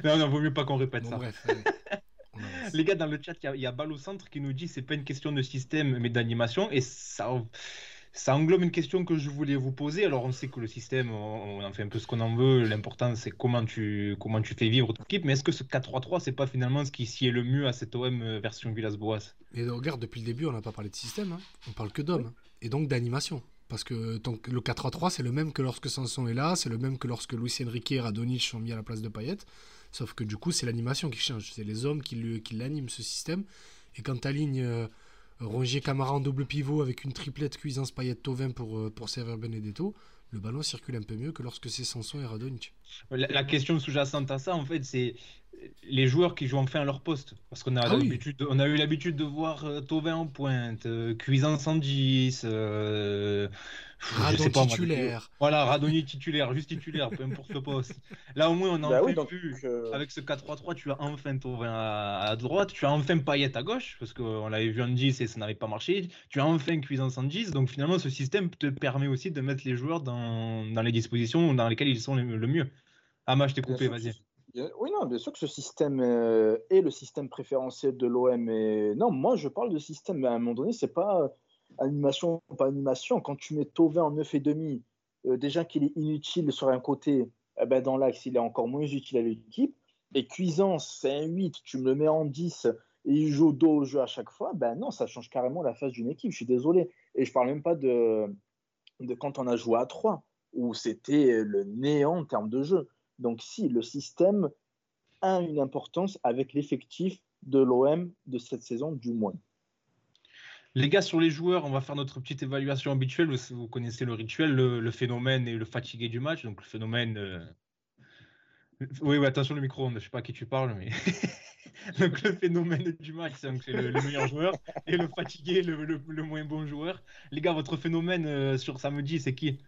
Non non vaut mieux pas qu'on répète Bon, ça. bref. Les gars, dans le chat, il y a, il y a Bal au centre qui nous dit c'est pas une question de système mais d'animation et ça, ça englobe une question que je voulais vous poser. Alors, on sait que le système, on, on en fait un peu ce qu'on en veut. L'important, c'est comment tu, comment tu fais vivre ton équipe. Mais est-ce que ce 4-3-3, c'est pas finalement ce qui sied le mieux à cette OM version Villas-Boas? Et regarde, depuis le début, on n'a pas parlé de système, hein. on parle que d'hommes, hein. et donc d'animation. Parce que le 4-3-3, c'est le même que lorsque Sanson est là, c'est le même que lorsque Luis Enrique et Radonjic sont mis à la place de Payet. Sauf que du coup, c'est l'animation qui change. C'est les hommes qui, l'animent, ce système. Et quand tu alignes Rongier Camara en double pivot avec une triplette cuisance Payet Tovin pour, euh, pour servir Benedetto, le ballon circule un peu mieux que lorsque c'est Sanson et Radonjic. la, la question sous-jacente à ça, en fait, c'est les joueurs qui jouent enfin à leur poste. Parce qu'on a, Ah oui. l'habitude- on a eu l'habitude de voir euh, Thauvin en pointe, euh, Cuisance en 10, euh, je sais Radon pas, moi, titulaire. Voilà, Radoni titulaire, juste titulaire, peu importe le poste. Là, au moins, on a Bah enfin oui, donc, vu, euh, avec ce 4-3-3, tu as enfin Thauvin à, à droite, tu as enfin Payet à gauche, parce qu'on l'avait vu en 10 et ça n'avait pas marché. Tu as enfin Cuisance en 10, donc finalement, ce système te permet aussi de mettre les joueurs dans, dans les dispositions dans lesquelles ils sont le, le mieux. Ama, je t'ai coupé, vas-y. Oui, non, bien sûr que ce système euh, est le système préférentiel de l'OM. Et... Non, moi, je parle de système, mais à un moment donné, c'est pas animation, pas animation. Quand tu mets Tovin en 9,5, euh, déjà qu'il est inutile sur un côté, eh ben, dans l'axe, il est encore moins utile à l'équipe. Et Cuisance, c'est un 8, tu me le mets en 10 et il joue dos au jeu à chaque fois, ben non, ça change carrément la face d'une équipe. Je suis désolé. Et je parle même pas de, de quand on a joué à 3, où c'était le néant en termes de jeu. Donc si le système a une importance avec l'effectif de l'OM de cette saison, du moins. Les gars, sur les joueurs, on va faire notre petite évaluation habituelle. Vous, connaissez le rituel, le, phénomène et le fatigué du match. Donc, le phénomène. euh, Oui, oui, attention le micro, je sais pas qui tu parles, mais. Donc, le phénomène du match, c'est le, le meilleur joueur. Et le fatigué, le moins bon joueur. Les gars, votre phénomène euh, sur samedi, c'est qui?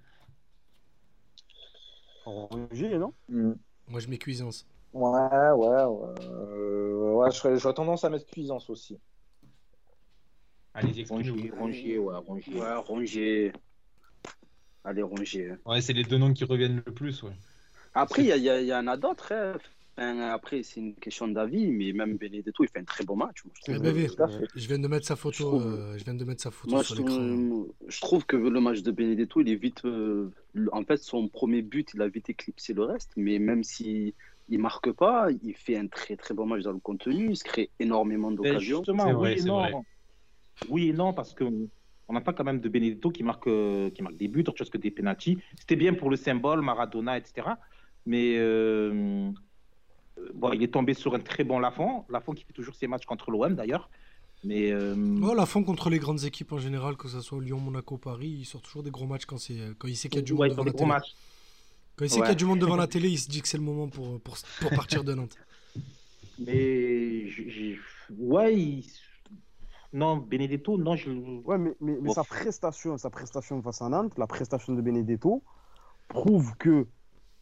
Rongier, non? Moi, je mets Cuisance. Ouais, ouais, ouais. Euh, ouais, je j'aurais tendance à mettre Cuisance aussi. Allez-y, exprimez-vous. Rongier, Rongier, ouais, Rongier. Ouais, Rongier. Allez, Rongier. Ouais, c'est les deux noms qui reviennent le plus, ouais. Après, il y, en a d'autres. hein. Après, c'est une question d'avis, mais même Benedetto, il fait un très bon match. Moi, je Eh trouve. ben. Je viens de mettre sa Je photo, trouve- euh, je viens de mettre sa photo Moi, sur l'écran. je trouve que le match de Benedetto, il est vite. euh, en fait, son premier but, il a vite éclipsé le reste. Mais même si il marque pas, il fait un très très bon match dans le contenu. Il se crée énormément Ben, d'occasions. justement, oui vrai, non. vrai. Oui et non, parce que on attend quand même de Benedetto qui marque, euh, qui marque des buts, autre chose que des penalties. C'était bien pour le symbole, Maradona, etc. Mais euh, il est tombé sur un très bon Lafont. Lafont qui fait toujours ses matchs contre l'OM d'ailleurs. Mais euh, Oh, la contre les grandes équipes en général, que ce soit Lyon, Monaco, Paris, il sort toujours des gros matchs quand, c'est, quand il sait qu'il y a du ouais, monde devant la télé. matchs. Quand il sait qu'il y a du monde devant la télé, il se dit que c'est le moment pour, pour, pour partir de Nantes. Mais j'ai- j'ai- ouais, il- non, Benedetto, non, je. Ouais, mais, mais, mais Bon. sa prestation, sa prestation face à Nantes, la prestation de Benedetto, prouve que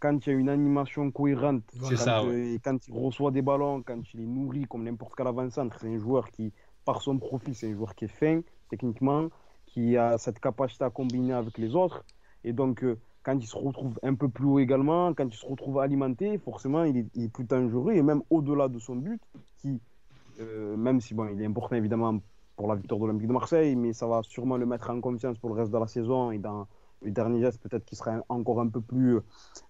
quand il y a une animation cohérente, quand, ça, quand il reçoit des ballons, quand il est nourri comme n'importe quel avant-centre, c'est un joueur qui, par son profil, c'est un joueur qui est fin techniquement, qui a cette capacité à combiner avec les autres. Et donc, euh, quand il se retrouve un peu plus haut également, quand il se retrouve alimenté, forcément, il est, il est plus dangereux. Et même au-delà de son but, qui, euh, même si bon, il est important évidemment pour la victoire de l'Olympique de Marseille, mais ça va sûrement le mettre en confiance pour le reste de la saison et dans le dernier geste peut-être qu'il sera encore un peu plus,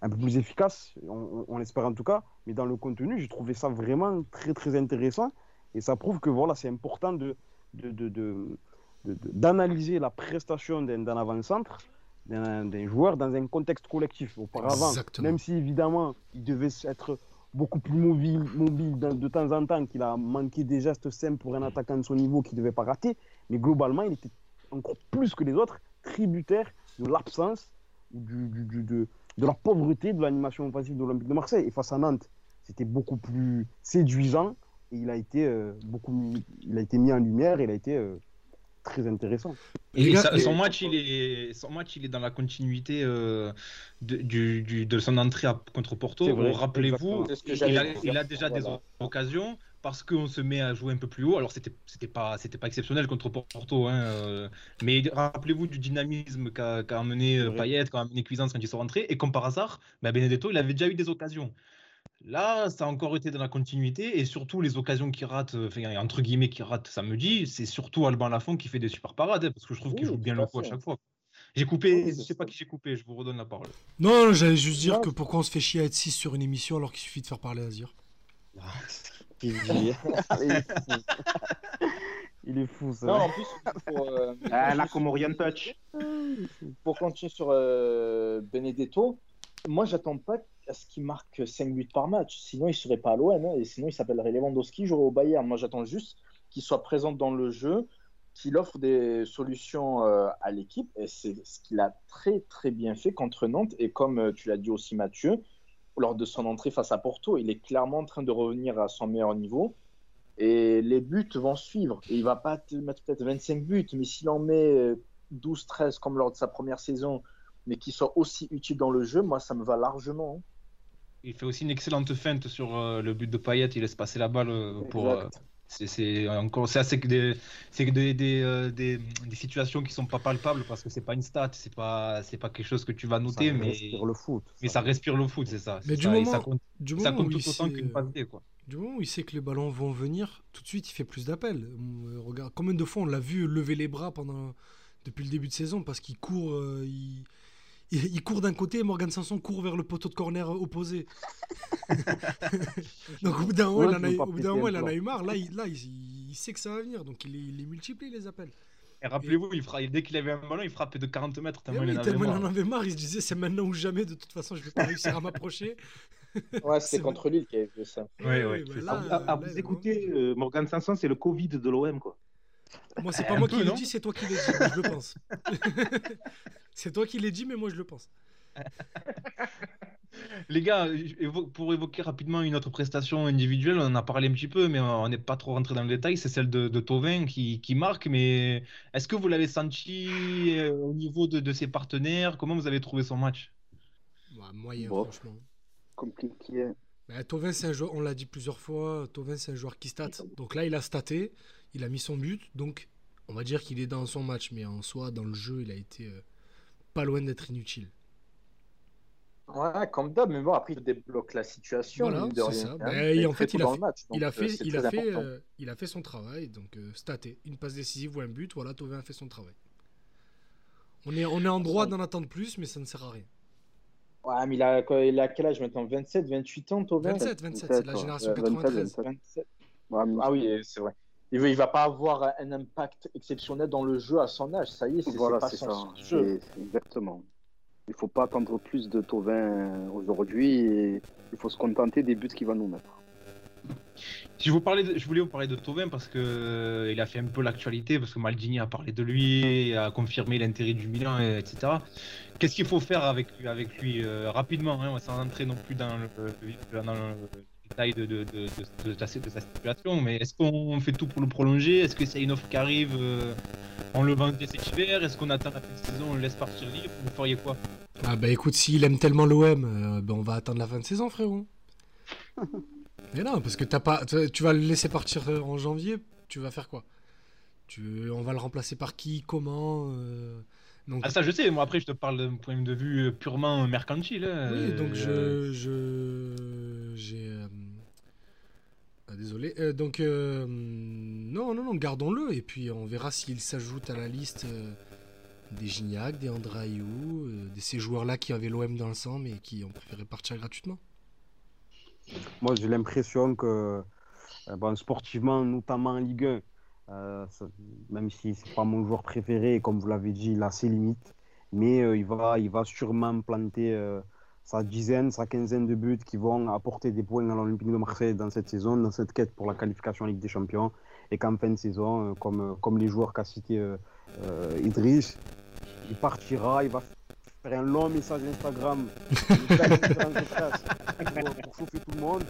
un peu plus efficace, on, l'espère en tout cas, mais dans le contenu, j'ai trouvé ça vraiment très très intéressant et ça prouve que voilà, c'est important de, d'analyser la prestation d'un, avant-centre, d'un, d'un joueur dans un contexte collectif. Auparavant, Exactement. même si évidemment il devait être beaucoup plus mobile, mobile de, de temps en temps, qu'il a manqué des gestes simples pour un attaquant de son niveau qu'il ne devait pas rater, mais globalement, il était encore plus que les autres tributaire de l'absence du, du- du- de, de la pauvreté de l'animation offensive de l'Olympique de Marseille. Et face à Nantes, c'était beaucoup plus séduisant et il a été, euh, beaucoup, il a été mis en lumière il a été euh, très intéressant. Et ça- son, match, il est, son match, il est dans la continuité euh, de, du, du- de son entrée à- contre Porto. Rappelez-vous, il, a, dire. il a déjà des occasions parce qu'on se met à jouer un peu plus haut. Alors, c'était c'était pas, c'était pas exceptionnel contre Porto, hein, euh, mais rappelez-vous du dynamisme qu'a qu'a amené euh. Payet, qu'a amené Cuisance quand ils sont rentrés. Et comme par hasard, bah, Benedetto, il avait déjà eu des occasions. Là, ça a encore été dans la continuité et surtout les occasions qu'il rate, euh, enfin, entre guillemets, qu'il rate samedi, c'est surtout Alban Lafont qui fait des super parades hein, parce que je trouve qu'il joue bien le coup à chaque fois. J'ai coupé, Oui, je sais pas qui j'ai coupé, je vous redonne la parole. Non, non, j'allais juste dire Non. que pourquoi on se fait chier à être 6 sur une émission alors qu'il suffit de faire parler Azir? il est fou. Il est fou, ça. Non, en plus, pour, euh, Ah, là, comme Orion Touch. pour continuer sur euh, Benedetto, moi, j'attends pas ce qu'il marque 5 buts par match. Sinon, il serait pas à l'OM. hein, et sinon, il s'appellerait Lewandowski, jouerait au Bayern. Moi, j'attends juste qu'il soit présent dans le jeu, qu'il offre des solutions euh, à l'équipe. Et c'est ce qu'il a très, très bien fait contre Nantes. Et comme euh, tu l'as dit aussi, Mathieu, lors de son entrée face à Porto, il est clairement en train de revenir à son meilleur niveau. Et les buts vont suivre. Et il va pas te mettre peut-être 25 buts, mais s'il en met 12-13 comme lors de sa première saison, mais qu'il soit aussi utile dans le jeu, moi, ça me va largement. hein. Il fait aussi une excellente feinte sur euh, le but de Payet, il laisse passer la balle euh, pour. euh, c'est c'est encore c'est assez que des c'est que des, des, des, des situations qui sont pas palpables parce que c'est pas une stat, c'est pas c'est pas quelque chose que tu vas noter, ça mais respire le foot. mais ça respire le foot, c'est ça. Mais c'est du ça, moment- ça compte, Du ça compte tout il autant sait- qu'une passe D, quoi. du moment où il sait que les ballons vont venir, tout de suite il fait plus d'appels. Regarde, combien de fois on l'a vu lever les bras pendant depuis le début de saison parce qu'il court, euh, il, il, il court d'un côté et Morgan Sanson court vers le poteau de corner opposé. donc au bout d'un moment, Ouais, il en a, eu- pas il en a marre. Là, il, là, il, il sait que ça va venir, donc il les, il les multiplie les appels. Et rappelez-vous, il dès qu'il avait un ballon, il frappe de 40 mètres tellement oui, il en avait tellement il en marre. avait marre, il se disait c'est maintenant ou jamais. De toute façon, je vais pas réussir à m'approcher. Ouais, C'est c'était contre Lille qui avait fait ça. Ouais, Eh ouais, oui, bah là, là, vous il- écouter, euh, Morgan Sanson, c'est le Covid de l'OM, quoi. Moi, c'est pas Un moi peu, qui l'ai dit, c'est toi qui l'ai dit, je le pense. c'est toi qui l'ai dit, mais moi je le pense. Les gars, pour évoquer rapidement une autre prestation individuelle, on en a parlé un petit peu, mais on n'est pas trop rentré dans le détail, c'est celle de, de Thauvin qui, qui marque, mais est-ce que vous l'avez senti euh, au niveau de, de ses partenaires? Comment vous avez trouvé son match? Bah, moyen, Bon. franchement. Compliqué. Bah, Thauvin, c'est un joueur, on l'a dit plusieurs fois, Thauvin, c'est un joueur qui stat. Donc là, il a staté, il a mis son but, donc on va dire qu'il est dans son match, mais en soi, dans le jeu, il a été euh, pas loin d'être inutile. Ouais, comme d'hab, mais bon, après, il débloque la situation. Voilà, de rien, ça. Bah, même. et en fait, il a fait- le match, il, a donc, fait, c'est il, a très fait, important. euh, il a fait son travail, donc euh, staté. Une passe décisive ou un but, voilà, Thauvin a fait son travail. On est, on est en droit d'en attendre plus, mais ça ne sert à rien. Ouais, mais il a, il a quel âge maintenant? 27, 28 ans, Thauvin? 27, 27, c'est la génération Ouais, 27, 93. 27. Ouais, mais- Ah oui, c'est vrai. Il ne va pas avoir un impact exceptionnel dans le jeu à son âge. Ça y est, c'est Voilà, c'est pas son ça. jeu. Exactement. Il faut pas attendre plus de Tovin aujourd'hui il faut se contenter des buts qu'il va nous mettre. Si je, vous parlais de- je voulais vous parler de Tovin parce que euh, il a fait un peu l'actualité, parce que Maldini a parlé de lui, a confirmé l'intérêt du Milan, et- etc. Qu'est-ce qu'il faut faire avec lui, avec lui euh, rapidement, hein, sans entrer non plus dans le, le- dans le détail de, de, de, de- de sa, de sa situation, mais est-ce qu'on fait tout pour le prolonger? Est-ce que c'est une offre qui arrive euh, On le vend dès cet hiver Est-ce qu'on attend la fin de saison, on le laisse partir libre? Vous feriez quoi? Ah bah écoute, s'il aime tellement l'OM, euh, bah, on va attendre la fin de saison, frérot. Mais non, parce que t'as pas, tu vas le laisser partir euh, en janvier, tu vas faire quoi? Tu, On va le remplacer par qui Comment euh, donc, Ah ça je sais, moi après je te parle d'un point de vue purement mercantile. hein, Oui, donc euh, je. je j'ai. euh, ah, désolé. Euh, donc, euh, non, non, non, gardons-le. Et puis, on verra s'il s'ajoute à la liste euh, des Gignac, des Andrayou, euh, de ces joueurs-là qui avaient l'OM dans le sang, mais qui ont préféré partir gratuitement. Moi, j'ai l'impression que, euh, bon, sportivement, notamment en Ligue 1, euh, même si c'est pas mon joueur préféré, comme vous l'avez dit, il a ses limites. Mais euh, il, va, il va sûrement planter euh, sa dizaine, sa quinzaine de buts qui vont apporter des points à l'Olympique de Marseille dans cette saison, dans cette quête pour la qualification en Ligue des Champions. Et qu'en fin de saison, comme, comme les joueurs qu'a cité Idriss, il partira, il va faire un long message Instagram, une pour, pour chauffer tout le monde.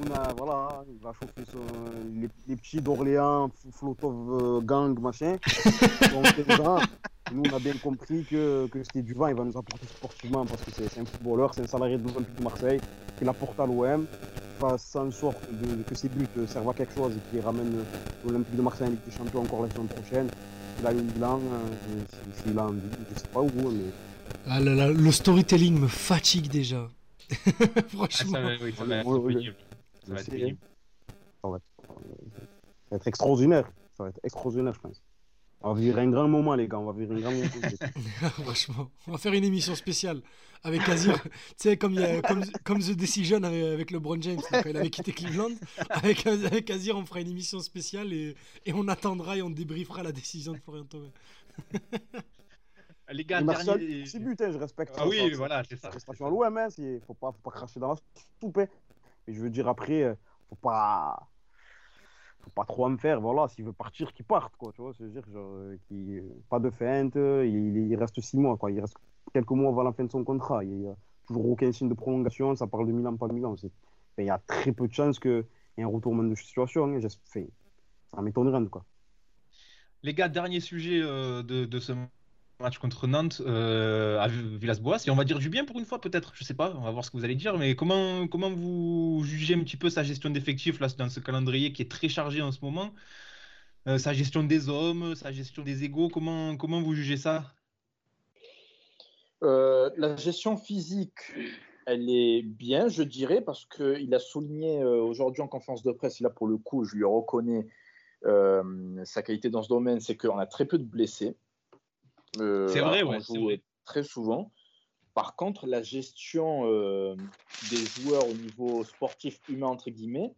On a- voilà, il va chauffer son- les, les petits d'Orléans, Flotov euh, Gang, machin. Donc, nous, on a bien compris que, que c'était du vent, il va nous apporter sportivement parce que c'est un footballeur, c'est un salarié de l'Olympique de Marseille, qu'il apporte à l'OM, fasse en sorte de, que ses buts servent à quelque chose et qu'il ramène l'Olympique de Marseille en Ligue des Champions encore la saison prochaine. Il a eu Milan, euh, si- s'il a envie, je sais pas où, mais Ah là là, le storytelling me fatigue déjà. ah, Franchement. ça va, oui, ça va être Oui, oui, pénible. Ça va je être sais, pénible. ça va être, ça va être extraordinaire. Ça va être extraordinaire, je pense. On va vivre un grand moment, les gars. On va vivre un grand moment. Franchement, on va faire une émission spéciale avec Azir. tu sais, comme, il y a- comme, comme The Decision avec, avec LeBron James quand il avait quitté Cleveland. Avec, avec Azir, on fera une émission spéciale et, et on attendra et on débriefera la décision de Florian Thauvin. Les gars, Martial, dernier... c'est but, hein, je respecte. Ah oui, ça, voilà, c'est ça. prestation à l'OM, hein, faut pas, faut pas cracher dans la soupe. hein. Mais je veux dire, après, euh, faut pas, faut pas trop en faire. Voilà, s'il veut partir, qu'il parte, quoi. Tu vois, je veux dire, genre, euh, qu'il- pas de feinte. euh, Il, il reste six mois, quoi. Il reste quelques mois avant la fin de son contrat. Il y a toujours aucun signe de prolongation. Ça parle de Milan, pas de Milan. Enfin, il y a très peu de chances qu'il y ait un retournement de situation. hein. Enfin, ça m'étonnerait, quoi. Les gars, dernier sujet euh, de, de ce match contre Nantes euh, à Villas-Boas. Et on va dire du bien pour une fois, peut-être. Je sais pas, on va voir ce que vous allez dire. Mais comment, comment vous jugez un petit peu sa gestion d'effectifs là, dans ce calendrier qui est très chargé en ce moment? Euh, Sa gestion des hommes, sa gestion des égaux, comment, comment vous jugez ça? Euh, la gestion physique, elle est bien, je dirais, parce qu'il a souligné aujourd'hui en conférence de presse, et là pour le coup, je lui reconnais sa qualité dans ce domaine, c'est qu'on a très peu de blessés. Euh, C'est vrai, on ouais, vrai. Très souvent. Par contre, la gestion euh, des joueurs au niveau sportif humain, entre guillemets,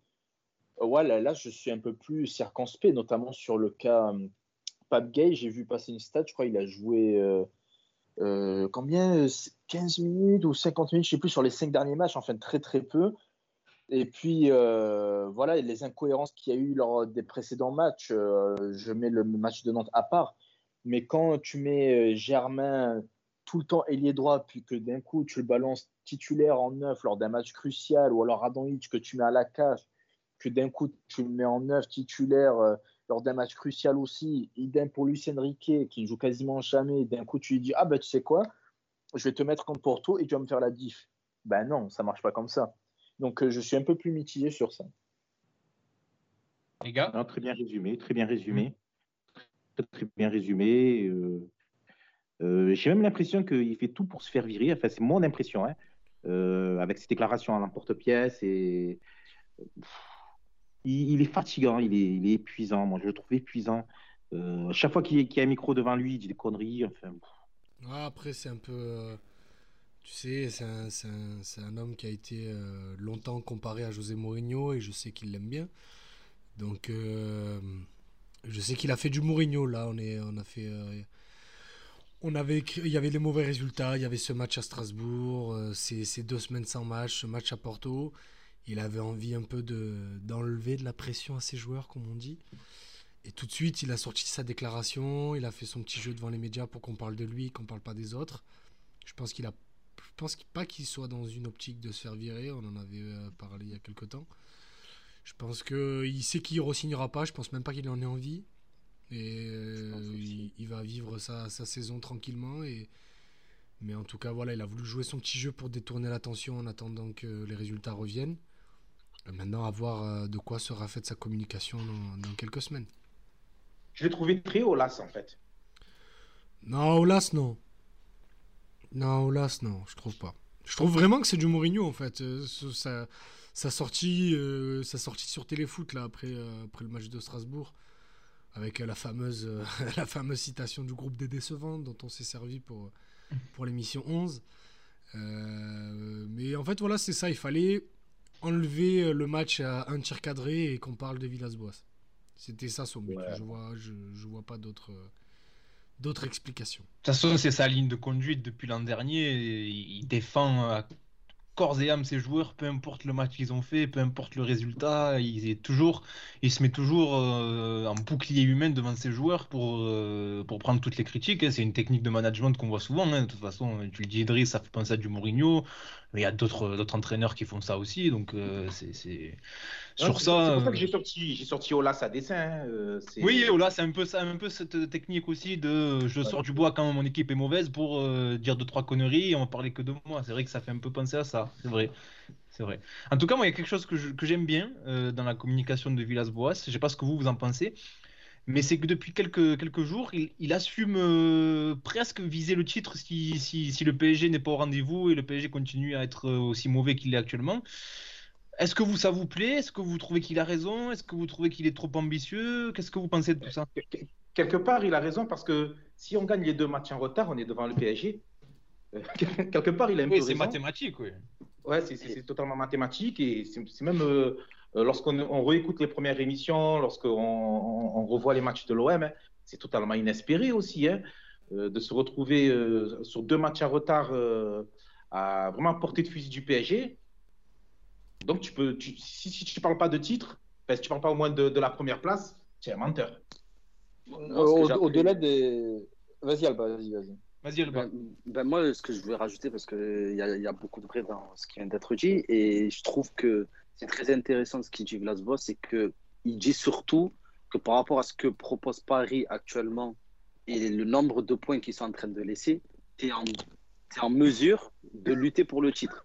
euh, ouais, là, là, je suis un peu plus circonspect, notamment sur le cas Pape Gay. J'ai vu passer une stat, je crois il a joué euh, combien euh, 15 minutes ou 50 minutes, je sais plus, sur les 5 derniers matchs, enfin très très peu. Et puis euh, voilà, les incohérences qu'il y a eu lors des précédents matchs, euh, je mets le match de Nantes à part. Mais quand tu mets euh, Germain tout le temps ailier droit, puis que d'un coup tu le balances titulaire en neuf lors d'un match crucial, ou alors Radonjic que tu mets à la cage, que d'un coup tu le mets en neuf titulaire euh, lors d'un match crucial aussi, idem pour Lucien Riquet qui ne joue quasiment jamais, d'un coup tu lui dis ah ben tu sais quoi, je vais te mettre contre Porto et tu vas me faire la diff. Ben non, ça marche pas comme ça. Donc euh, je suis un peu plus mitigé sur ça. Les gars? Non, très bien résumé, très bien résumé. Très, bien résumé. Euh, euh, J'ai même l'impression qu'il fait tout pour se faire virer. Enfin, c'est mon impression, hein. Euh, avec ses déclarations à l'emporte-pièce. Et... Il, est fatigant, il est, épuisant. Moi, je le trouve épuisant. Chaque fois qu'il y a un micro devant lui, il dit des conneries. Après, c'est un peu. tu sais, c'est un, homme qui a été longtemps comparé à José Mourinho et je sais qu'il l'aime bien. Donc, je sais qu'il a fait du Mourinho là. On, on a fait. euh, on avait, il y avait les mauvais résultats. Il y avait ce match à Strasbourg, euh, ces, ces deux semaines sans match, ce match à Porto. il avait envie un peu de d'enlever de la pression à ses joueurs, comme on dit. Et tout de suite, il a sorti sa déclaration, il a fait son petit jeu devant les médias pour qu'on parle de lui, qu'on parle pas des autres. Je pense qu'il a, je pense pas qu'il soit dans une optique de se faire virer. On en avait euh, parlé il y a quelque temps. Je pense que il sait qu'il re-signera pas. Je pense même pas qu'il en ait envie. Et euh, il, il va vivre sa, sa saison tranquillement. Et mais en tout cas, voilà, il a voulu jouer son petit jeu pour détourner l'attention en attendant que les résultats reviennent. Euh, Maintenant, à voir euh, de quoi sera faite sa communication dans, dans quelques semaines. Je l'ai trouvé très Olas, en fait. Non, Olas, non. Non, Olas, non, je trouve pas. Je trouve vraiment que c'est du Mourinho, en fait. Euh, ce- sa, sortie, euh, sa sortie sur Téléfoot, là, après, euh, après le match de Strasbourg, avec euh, la fameuse, euh, la fameuse citation du groupe des décevants dont on s'est servi pour, pour l'émission 11. Euh, mais en fait, voilà, c'est ça. Il fallait enlever le match à un tir cadré et qu'on parle de Villas-Boas. C'était ça son but. Ouais. Je vois, je, je vois pas d'autres d'autres explications. De toute façon, c'est sa ligne de conduite depuis l'an dernier. Il défend à corps et âme ses joueurs, peu importe le match qu'ils ont fait, peu importe le résultat. Il, est toujours, il se met toujours euh, en bouclier humain devant ses joueurs pour, euh, pour prendre toutes les critiques. hein. C'est une technique de management qu'on voit souvent. hein. De toute façon, tu le dis, Idriss, ça fait penser à du Mourinho. Mais il y a d'autres d'autres entraîneurs qui font ça aussi. Donc, euh, c'est Ouais, sur ça. C'est pour ça euh, que j'ai sorti, j'ai sorti Olas à dessin. hein, euh, oui, là, c'est un peu ça, un peu cette technique aussi de je sors du bois quand mon équipe est mauvaise pour euh, dire deux trois conneries et on va parler que de moi. C'est vrai que ça fait un peu penser à ça, c'est vrai. C'est vrai. En tout cas, moi, il y a quelque chose que j'aime bien euh, dans la communication de Villas-Boas. Je sais pas ce que vous vous en pensez, mais c'est que depuis quelques, quelques jours, il, il assume euh, presque viser le titre si, si, si le PSG n'est pas au rendez-vous et le PSG continue à être euh, aussi mauvais qu'il est actuellement. Est-ce que vous, ça vous plaît? Est-ce que vous trouvez qu'il a raison? Est-ce que vous trouvez qu'il est trop ambitieux? Qu'est-ce que vous pensez de tout ça? Quel- Quelque part, il a raison parce que si on gagne les deux matchs en retard, on est devant le PSG. Euh, Quelque part, il a un Oui, peu c'est raison. mathématique, oui. Ouais, c'est- c'est c'est totalement mathématique et c'est c'est même euh, lorsqu'on on réécoute les premières émissions, lorsqu'on on, on revoit les matchs de l'OM, hein, c'est totalement inespéré aussi hein, euh, de se retrouver euh, sur deux matchs en retard à vraiment portée de fusil du PSG. Donc tu peux, tu- si, si tu ne parles pas de titre, ben, si tu ne parles pas au moins de, de la première place, tu es un menteur. Euh, au- Au-delà des. Vas-y, Alba, vas-y, vas-y. Vas-y, Alba. Ben, ben, moi, ce que je voulais rajouter, parce qu'il y, a- y a beaucoup de vrai dans ce qui vient d'être dit, et je trouve que c'est très intéressant ce qu'il dit Villas-Boas, c'est qu'il dit surtout que par rapport à ce que propose Paris actuellement et le nombre de points qu'ils sont en train de laisser, tu es en mesure de lutter pour le titre.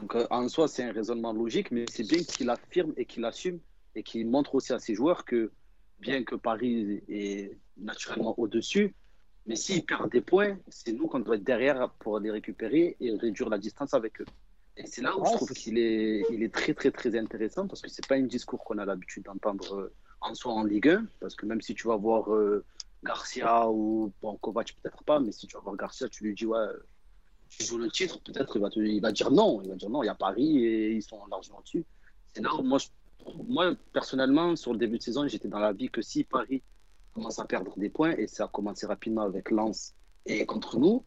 Donc, euh, en soi, c'est un raisonnement logique, mais c'est bien qu'il affirme et qu'il assume et qu'il montre aussi à ses joueurs que, bien que Paris est naturellement au-dessus, mais s'ils perdent des points, c'est nous qu'on doit être derrière pour les récupérer et réduire la distance avec eux. Et c'est là où je trouve qu'il est, il est très, très, très intéressant parce que c'est pas un discours qu'on a l'habitude d'entendre euh, en soi en Ligue 1. Parce que même si tu vas voir euh, Garcia ou bon, Kovac, peut-être pas, mais si tu vas voir Garcia, tu lui dis, ouais, tu joues le titre, peut-être il va, te- il va dire non. Il va dire non, il y a Paris et ils sont largement dessus. C'est là où moi, je- moi, personnellement, sur le début de saison, j'étais dans la vie que si Paris commence à perdre des points, et ça a commencé rapidement avec Lens et contre nous,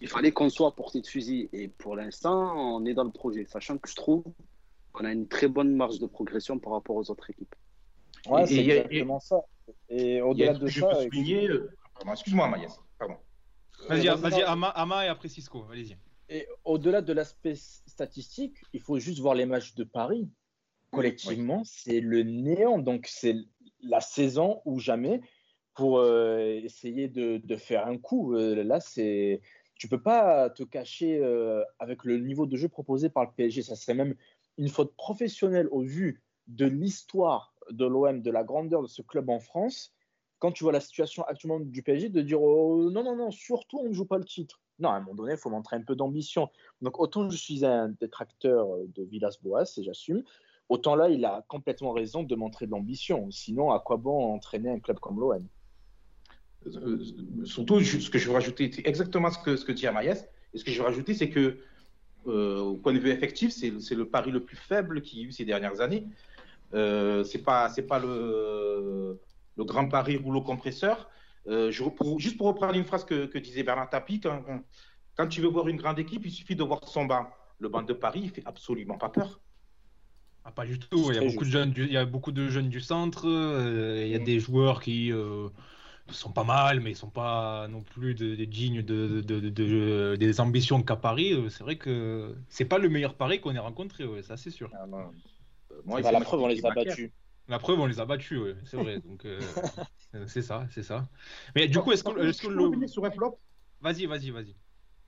il fallait qu'on soit à portée de fusil. Et pour l'instant, on est dans le projet, sachant que je trouve qu'on a une très bonne marge de progression par rapport aux autres équipes. Ouais, Et- c'est et exactement ça. Et Il y a au-delà de truc que je ça, peux souligner. euh, Excuse-moi, Maïs. Vas-y, non, Ama, Ama et après Cisco. Allez-y. Et au-delà de l'aspect statistique, il faut juste voir les matchs de Paris. Collectivement, c'est le néant. Donc, c'est la saison ou jamais pour euh, essayer de, de faire un coup. Euh, là, c'est. Tu peux pas te cacher euh, avec le niveau de jeu proposé par le PSG. Ça serait même une faute professionnelle au vu de l'histoire de l'OM, de la grandeur de ce club en France. Quand tu vois la situation actuellement du PSG, de dire oh, non, non, non, surtout on ne joue pas le titre. Non, à un moment donné, il faut montrer un peu d'ambition. Donc, autant je suis un détracteur de Villas-Boas, et j'assume, autant là, il a complètement raison de montrer de l'ambition. Sinon, à quoi bon entraîner un club comme l'OM Euh, surtout, ce que je veux rajouter, c'est exactement ce que, dit Amaïs. Et ce que je veux rajouter, c'est que, euh, au point de vue effectif, c'est le pari le plus faible qu'il y a eu ces dernières années. Euh, c'est pas, pas le, le grand pari rouleau compresseur. Euh, je, pour- juste pour reprendre une phrase que, que disait Bernard Tapie, quand, tu veux voir une grande équipe, il suffit de voir son banc. Le banc de Paris, il fait absolument pas peur. pas du tout. Il y, a beaucoup de jeunes du, il y a beaucoup de jeunes du centre. euh, il y a des joueurs qui euh, sont pas mal, mais ils sont pas non plus de, de dignes de, de- de- de- des ambitions qu'a Paris. Euh, C'est vrai que c'est pas le meilleur Paris qu'on ait rencontré, ouais, ça c'est sûr. Ah, moi, Bah, la preuve, on les a battus. La preuve, on les a battus, ouais, c'est vrai. Donc euh, c'est ça, c'est ça. Mais du coup, est-ce que, est-ce que le... revenir sur un flop Vas-y, vas-y, vas-y.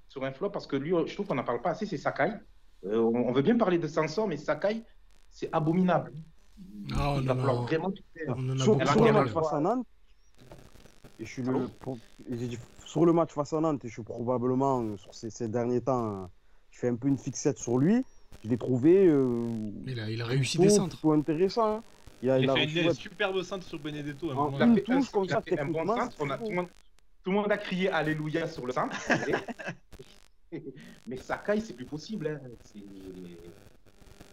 sur un flop parce que lui, je trouve qu'on n'en parle pas assez, c'est Sakai. Euh, on veut bien parler de Sanson, mais Sakai, c'est abominable. Ah, Il va non, falloir non. vraiment tout faire. Sur, le match face à Nantes, et je suis le, Allô pour- j'ai dit, sur le match face à Nantes, et je suis probablement, euh, sur ces, ces derniers temps, je fais un peu une fixette sur lui. Je l'ai trouvé euh, Il a, il a réussi plutôt- des centres. plutôt intéressant. hein. Il a, Il il a a fait reçu, un ouais, superbe centre sur Benedetto. Il a une fait un, touche comme il a ça, fait un bon On a, tout, le monde, tout le monde a crié Alléluia sur le centre. mais Sakai, c'est plus possible. Hein.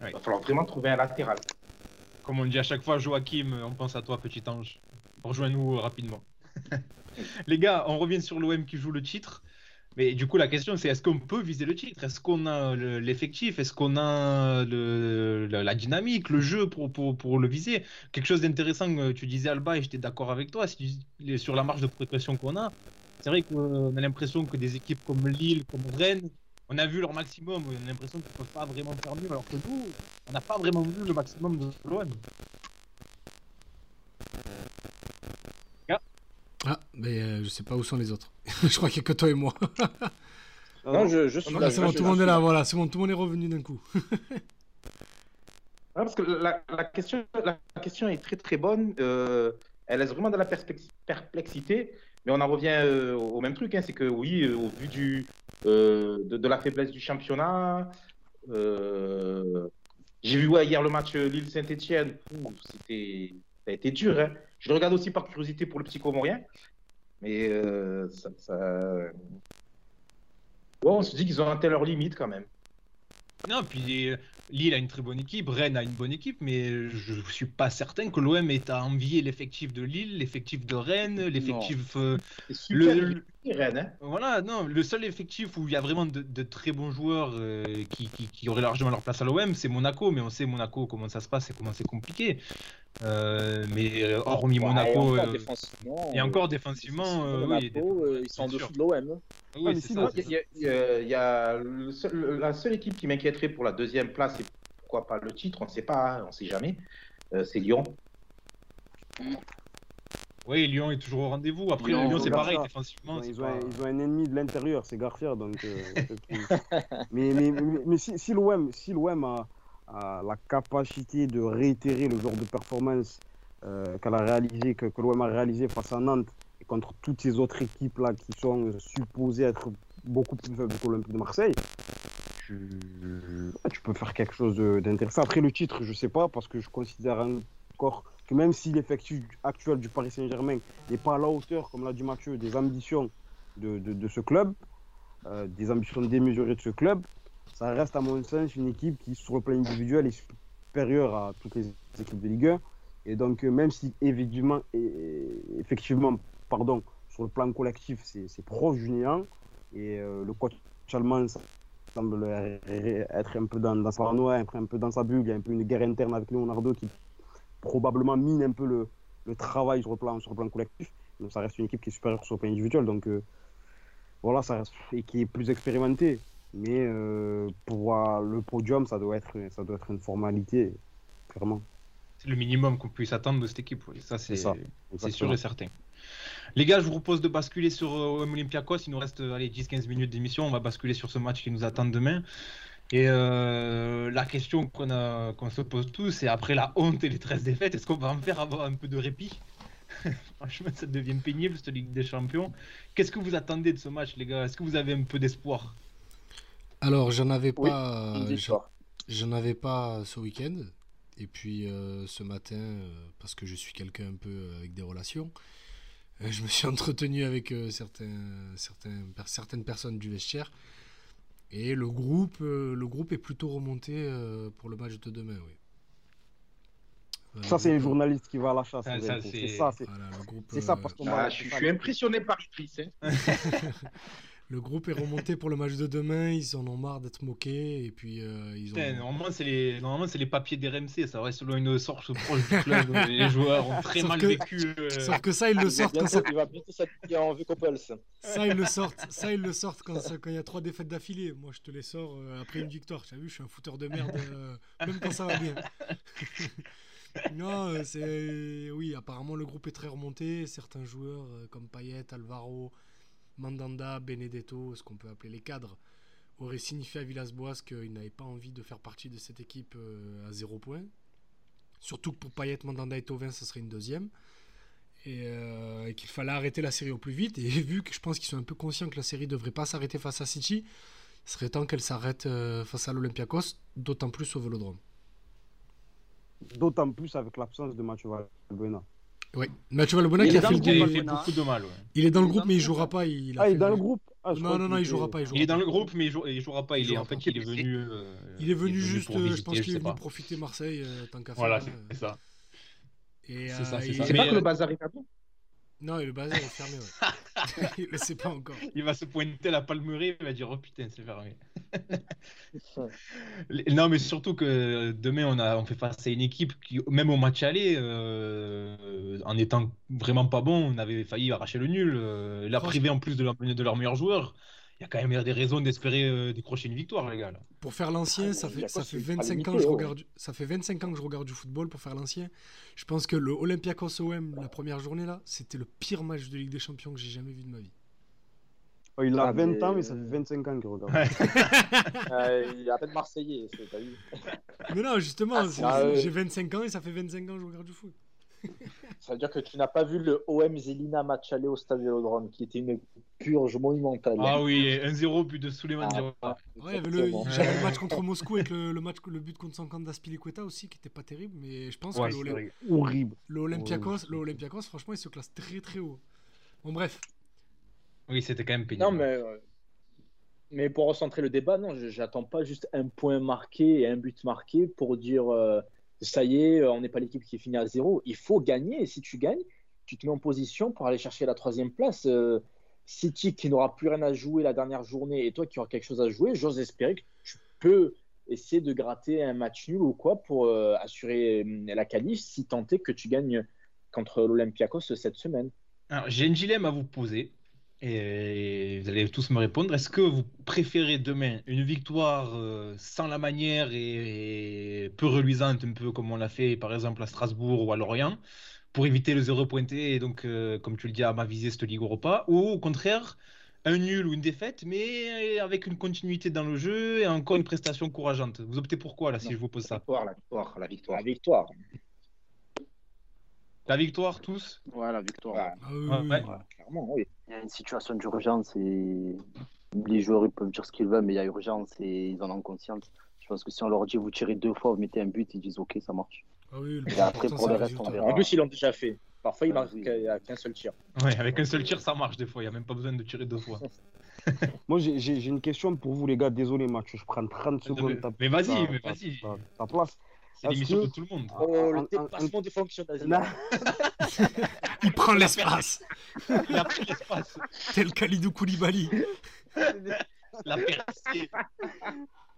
Ouais. Il va falloir vraiment trouver un latéral. Comme on dit à chaque fois, Joachim, on pense à toi, petit ange. Rejoins-nous rapidement. Les gars, on revient sur l'OM qui joue le titre. Mais du coup, la question, c'est est-ce qu'on peut viser le titre? Est-ce qu'on a le- l'effectif? Est-ce qu'on a le- la, dynamique, le jeu pour, pour, pour le viser? Quelque chose d'intéressant, euh, tu disais Alba, et j'étais d'accord avec toi, sur la marge de progression qu'on a. C'est vrai qu'on a l'impression que des équipes comme Lille, comme Rennes, on a vu leur maximum, on a l'impression qu'ils ne peuvent pas vraiment faire mieux, alors que nous, on n'a pas vraiment vu le maximum de l'OM. Ah, mais euh, je sais pas où sont les autres. je crois qu'il y a que toi et moi. Ah Non, je, je suis Non, là. Ah, c'est bon, tout le monde est là, voilà, c'est bon, tout le monde est revenu d'un coup. Ouais, parce que la, la question, la question est très très bonne. Euh, elle laisse vraiment de la perplexité, mais on en revient euh, au même truc. hein, c'est que oui, euh, au vu du, euh, de, de la faiblesse du championnat, euh, j'ai vu ouais, hier le match Lille-Saint-Etienne. C'était, ça a été dur. hein. Je le regarde aussi par curiosité pour le petit Comorien, mais euh, ça, ça- Ouais, on se dit qu'ils ont atteint leur limite quand même. Non, puis euh, Lille a une très bonne équipe, Rennes a une bonne équipe, mais je suis pas certain que l'OM est à envier l'effectif de Lille, l'effectif de Rennes, l'effectif. euh, Le-. Hein. voilà, non, le seul effectif où il y a vraiment de, de très bons joueurs euh, qui, qui, qui auraient largement leur place à l'OM, c'est Monaco, mais on sait Monaco comment ça se passe et comment c'est compliqué. Euh, mais euh, hormis Ouais, et Monaco. encore euh, défensivement, et encore défensivement, Monaco, oui, des- ils sont en dessous de l'OM. oui, Ah, Il y a, il y a- il y a le seul- la seule équipe qui m'inquiéterait pour la deuxième place, et pourquoi pas le titre, on ne sait pas, hein, on ne sait jamais, euh, c'est Lyon. Oui, Lyon est toujours au rendez-vous. Après, Lyon, Lyon, c'est pareil, défensivement. ils, ont, pas- ils ont un ennemi de l'intérieur, c'est Garcia. Donc, euh, mais mais, mais, mais si, si l'OM si a, a la capacité de réitérer le genre de performance euh, qu'elle a réalisé, que, que l'OM a réalisé face à Nantes et contre toutes ces autres équipes là qui sont supposées être beaucoup plus faibles que l'Olympique de Marseille, tu, tu peux faire quelque chose d'intéressant. Après le titre, je sais pas parce que je considère encore que même si l'effectif actuel du Paris Saint-Germain n'est pas à la hauteur, comme l'a dit Mathieu, des ambitions de, de, ce club, euh, des ambitions démesurées de ce club, ça reste à mon sens une équipe qui, sur le plan individuel, est supérieure à toutes les équipes de Ligue 1. Et donc, euh, même si et- effectivement pardon, sur le plan collectif, c'est proche du néant, et euh, le coach allemand semble être un peu dans, sa paranoïa, un peu dans sa bulle, il y a un peu une guerre interne avec Leonardo qui probablement mine un peu le, le travail sur le, plan, sur le plan collectif. Donc ça reste une équipe qui est supérieure sur le plan individuel. Donc euh, voilà, ça reste, et qui est plus expérimentée. Mais euh, pour le podium, ça doit, être, ça doit être une formalité, clairement. C'est le minimum qu'on puisse attendre de cette équipe. oui. Ça, c'est sûr et certain. Les gars, je vous propose de basculer sur euh, OM Olympiakos. Il nous reste euh, allez, 10-15 minutes d'émission. On va basculer sur ce match qui nous attend demain. Et euh, la question qu'on qu'on se pose tous, c'est après la honte et les 13 défaites, est-ce qu'on va en faire avoir un peu de répit? Franchement, ça devient pénible cette Ligue des Champions. Qu'est-ce que vous attendez de ce match, les gars? Est-ce que vous avez un peu d'espoir? Alors, j'en avais Oui, pas. victoire. J'en avais pas ce week-end. Et puis euh, ce matin, euh, parce que je suis quelqu'un un peu avec des relations, euh, je me suis entretenu avec euh, certains, certains, per- certaines personnes du vestiaire. Et le groupe, euh, le groupe est plutôt remonté euh, pour le match de demain, oui. Euh, Ça, c'est un groupe, journaliste qui va à la chasse. Vérité. c'est- ça. C'est voilà, ça, euh, parce qu'on Ah, je, suis impressionné par Idriss. hein. Le groupe est remonté pour le match de demain. Ils en ont marre d'être moqués. Et puis, euh, ils ont. Putain, normalement, c'est les... normalement, c'est les papiers d'RMC. Ça reste selon une source proche du club. les joueurs ont très Sauf mal que- vécu. euh, Sauf que ça, ils le sortent quand ça. Il va bientôt s'appliquer en vue. Ça, ils le sortent. Ça, ils le sortent quand ça- quand il y a trois défaites d'affilée. Moi, je te les sors euh, après une victoire. Tu as vu, je suis un fouteur de merde, euh, même quand ça va bien. non, c'est. Oui, apparemment, le groupe est très remonté. Certains joueurs, comme Payet, Alvaro, Mandanda, Benedetto, ce qu'on peut appeler les cadres, auraient signifié à Villas-Boas qu'ils n'avaient pas envie de faire partie de cette équipe euh, à zéro point. Surtout que pour Payet, Mandanda et Tovin, ça serait une deuxième et, euh, et qu'il fallait arrêter la série au plus vite. Et vu que je pense qu'ils sont un peu conscients que la série devrait pas s'arrêter face à City, il serait temps qu'elle s'arrête euh, face à l'Olympiakos, d'autant plus au Vélodrome. D'autant plus avec l'absence de Mathieu Valbuena. Oui, Mathieu Valbuena qui a fait beaucoup de mal. ouais. Il est dans le groupe, mais il jouera pas. Il, a Ah, il est dans le- groupe ah, Non, non, non, il jouera pas. Il jouera Il est dans le groupe, mais il, jou- il jouera pas. Il, Il est en fait, il est venu. euh, Il est venu juste, euh, je pense qu'il est venu profiter Marseille euh, tant qu'à faire. Voilà, c'est ça. Et, c'est ça, euh, c'est ça. C'est pas que euh, le bazar est fermé. Non, le bazar est fermé. Ouais. il le sait pas encore. Il va se pointer la palmerie, il va dire oh putain c'est fermé. Non mais surtout que demain on a on fait face à une équipe qui même au match aller euh, en étant vraiment pas bon on avait failli arracher le nul, euh, la privé en plus de leur, de leur meilleur joueur. Il y a quand même des raisons d'espérer euh, décrocher une victoire les gars. là. Pour faire l'ancien, Ah, ça fait, ça fait il sera 25 ans que je regarde, du- ça fait 25 ans que je regarde du football pour faire l'ancien. Je pense que le Olympiakos OM la première journée là, c'était le pire match de Ligue des Champions que j'ai jamais vu de ma vie. Oh, il a Ah, 20 mais- ans, mais ça fait 25 ans qu'il regarde. Ouais. Euh, il est à peine Marseillais, c'est- t'as vu Mais non, justement, Ah, j'ai 25 ans et ça fait 25 ans que je regarde du foot. Ça veut dire que tu n'as pas vu le OM Zelina match aller au Stade Vélodrome, qui était une purge monumentale. Ah oui 1-0 but de Souleymane Ah, ah, Ouais, il y avait exactement. le, j'avais le match contre Moscou avec le, le match, le but contre Sankanda Spilicueta aussi qui était pas terrible, mais je pense Ouais, que c'est le, Olympiakos, le Olympiakos, franchement, il se classe très très haut. Bon bref, Oui c'était quand même pénible. Non, mais, euh, mais pour recentrer le débat, non, j'attends pas juste un point marqué et un but marqué pour dire euh, ça y est, on n'est pas l'équipe qui finit à zéro. Il faut gagner et si tu gagnes, tu te mets en position pour aller chercher la troisième place. Euh, City qui n'aura plus rien à jouer la dernière journée et toi qui auras quelque chose à jouer, j'ose espérer que tu peux essayer de gratter un match nul ou quoi pour euh, assurer la qualif si tant est que tu gagnes contre l'Olympiakos cette semaine. Alors, j'ai un dilemme à vous poser et vous allez tous me répondre. Est-ce que vous préférez demain une victoire euh, sans la manière et, peu reluisante, un peu comme on l'a fait par exemple à Strasbourg ou à Lorient, pour éviter le zéro pointé et donc, euh, comme tu le dis, à ma visée cette Ligue Europa, ou au contraire un nul ou une défaite, mais avec une continuité dans le jeu et encore une prestation courageante. Vous optez pour quoi là si Non. je vous pose ça? la victoire, la victoire. La victoire. La victoire tous Ouais, la victoire. Ouais. ah Ouais. Clairement, oui. Il y a une situation d'urgence et les joueurs ils peuvent dire ce qu'ils veulent, mais il y a urgence et ils en ont conscience. Je pense que si on leur dit vous tirez deux fois, vous mettez un but, ils disent ok, ça marche. Ah oui, le Et après, pour le reste, on verra. En plus, ils l'ont déjà fait. Parfois, il Ah, marque oui. qu'à- qu'un seul tir. Ouais, avec un seul tir ça marche des fois, il n'y a même pas besoin de tirer deux fois. Moi, j'ai- une question pour vous, les gars. Désolé, Mathieu, je prends 30 secondes. Mais vas-y, mais ta- vas-y. ta- Ta place. C'est l'émission de tout le monde. Oh, le dépassement des fonctions. Il prend l'espace, Il a pris l'espace. tel Khalidou Koulibaly. La percée.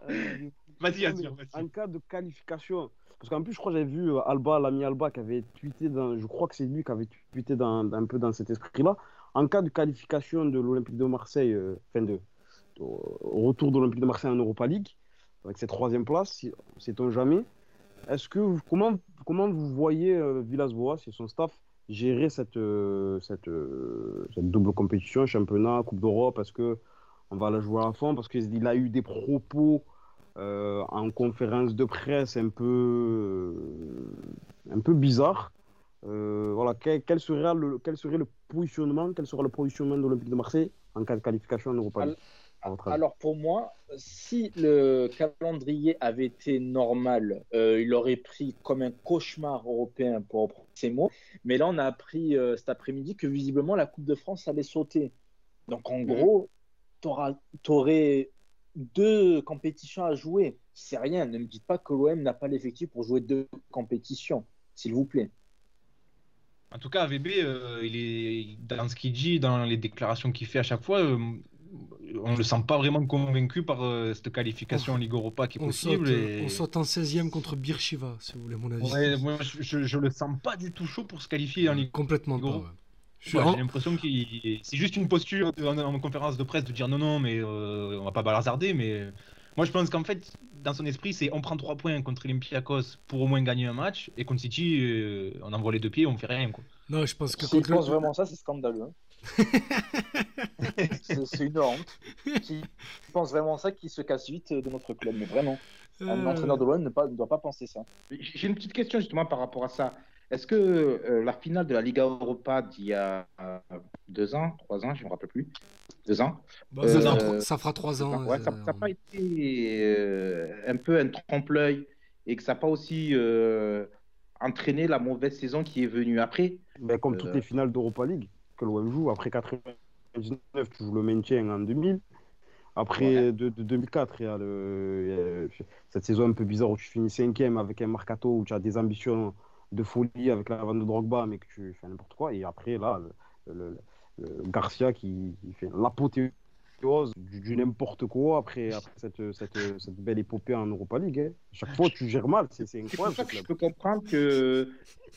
Euh, Vas-y, vas-y. En cas de qualification, parce qu'en plus, je crois que j'avais vu euh, Alba, l'ami Alba, qui avait tweeté, dans, je crois que c'est lui qui avait tweeté dans, un peu dans cet esprit-là. En cas de qualification de l'Olympique de Marseille, euh, enfin de, de- au retour de l'Olympique de Marseille en Europa League, avec cette troisième place, si- sait-on jamais, est-ce que vous- comment, comment vous voyez euh, Villas-Boas et son staff gérer cette, euh, euh, cette double compétition, championnat, Coupe d'Europe? Est-ce que on va la jouer à fond Parce qu'il a eu des propos euh, en conférence de presse un peu, un peu bizarre. Voilà, quel, serait le, quel serait le positionnement, quel sera le positionnement de l'Olympique de Marseille en cas de qualification en Europa à votre avis Alors pour moi, si le calendrier avait été normal, euh, il aurait pris comme un cauchemar européen pour reprendre ces mots. Mais là, on a appris euh, cet après-midi que visiblement la Coupe de France allait sauter. Donc en gros, tu aurais deux compétitions à jouer. C'est rien. Ne me dites pas que l'OM n'a pas l'effectif pour jouer deux compétitions, s'il vous plaît. En tout cas, AVB, euh, il est dans ce qu'il dit, dans les déclarations qu'il fait à chaque fois, euh, on ne le sent pas vraiment convaincu par euh, cette qualification en Ligue Europa qui est On saute, possible. et- on saute en 16e contre Birchiva, si vous voulez mon avis. Ouais, moi, je, je le sens pas du tout chaud pour se qualifier en Ligue Complètement pas. Ouais. Ouais, en- J'ai l'impression qu'il c'est juste une posture en, en conférence de presse de dire non non mais euh, on va pas bazarder mais moi je pense qu'en fait dans son esprit c'est on prend 3 points contre Olympiakos pour au moins gagner un match et contre City euh, on envoie les deux pieds on fait rien quoi. Non, je pense que S'il contre pense vraiment ça, c'est scandaleux. hein. c'est une honte. S'il pense vraiment ça, qu'il se casse vite de notre club. Mais vraiment, un Euh, entraîneur de l'OM ne, doit pas penser ça. J'ai une petite question justement par rapport à ça. Est-ce que euh, la finale de la Liga Europa d'il y a euh, deux ans, trois ans, je ne me rappelle plus, deux ans, ça, euh, fera, ça fera 3 ans. ouais, ça n'a pas été euh, un peu un trompe-l'œil et que ça n'a pas aussi euh, entraîné la mauvaise saison qui est venue après Ben, comme Euh, toutes les finales d'Europa League que l'OM joue, après 99, tu joues le maintien en 2000. Après Ouais. de, de 2004, il y, a le- il y a cette saison un peu bizarre où tu finis cinquième avec un Mercato où tu as des ambitions de folie avec la vente de Drogba, mais que tu fais n'importe quoi. Et après, là, le, le- le- le Garcia qui, qui fait l'apothéose du, du n'importe quoi après, après cette, cette, cette belle épopée en Europa League. hein. Chaque fois, tu gères mal. C'est c'est C'est pour incroyable. ça que je peux comprendre que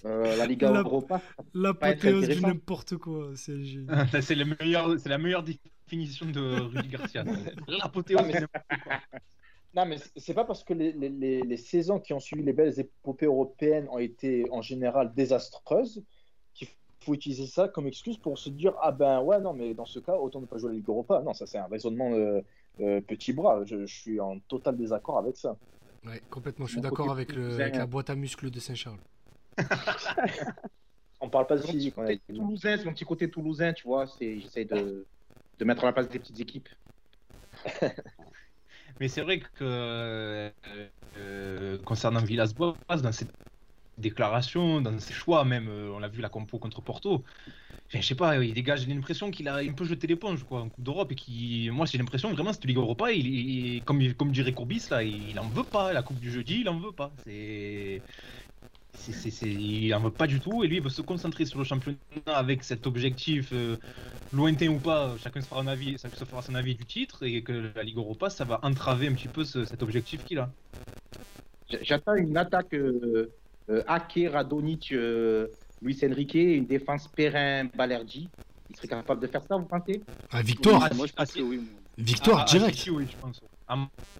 euh, la Liga La- Europa, L'apothéose du n'importe quoi. C'est c'est le meilleur c'est la meilleure définition de Rudy Garcia. L'apothéose. Non, mais- Non, mais c'est- pas parce que les, les- les- les saisons qui ont suivi les belles épopées européennes ont été en général désastreuses faut utiliser ça comme excuse pour se dire ah ben ouais non mais dans ce cas autant ne pas jouer à la Ligue Europa. Non, ça c'est un raisonnement euh, euh, petit bras. Je, je suis en total désaccord avec ça. Ouais, complètement. Je suis d'accord côté avec, le- toulousain. avec la boîte à muscles de Saint-Charles. On parle pas de physique. on a toulousain, c'est mon petit côté toulousain, tu vois. c'est- J'essaie de, de mettre à la place des petites équipes. Mais c'est vrai que euh, euh, concernant Villas-Boas, dans ses déclarations, dans ses choix même, euh, on l'a vu la compo contre Porto, enfin, je sais pas, il dégage l'impression qu'il a un peu jeté l'éponge quoi, en Coupe d'Europe et qui, moi j'ai l'impression vraiment cette Ligue Europa, il, il- comme, comme dirait Courbis là, il, en veut pas, la Coupe du jeudi, il en veut pas. C'est c'est, c'est- il en veut pas du tout et lui il veut se concentrer sur le championnat avec cet objectif euh, lointain ou pas, chacun se fera, un avis, se fera son avis du titre et que la Ligue Europa ça va entraver un petit peu ce- cet objectif qu'il a. J'attends une attaque euh, Ake, Radonic, euh, Luis Enrique, une défense Perrin, Balerdi. Il serait capable de faire ça, vous pensez? Ah, victoire Moi, je pense que oui. moi. Victoire, à- à direct oui, je pense. À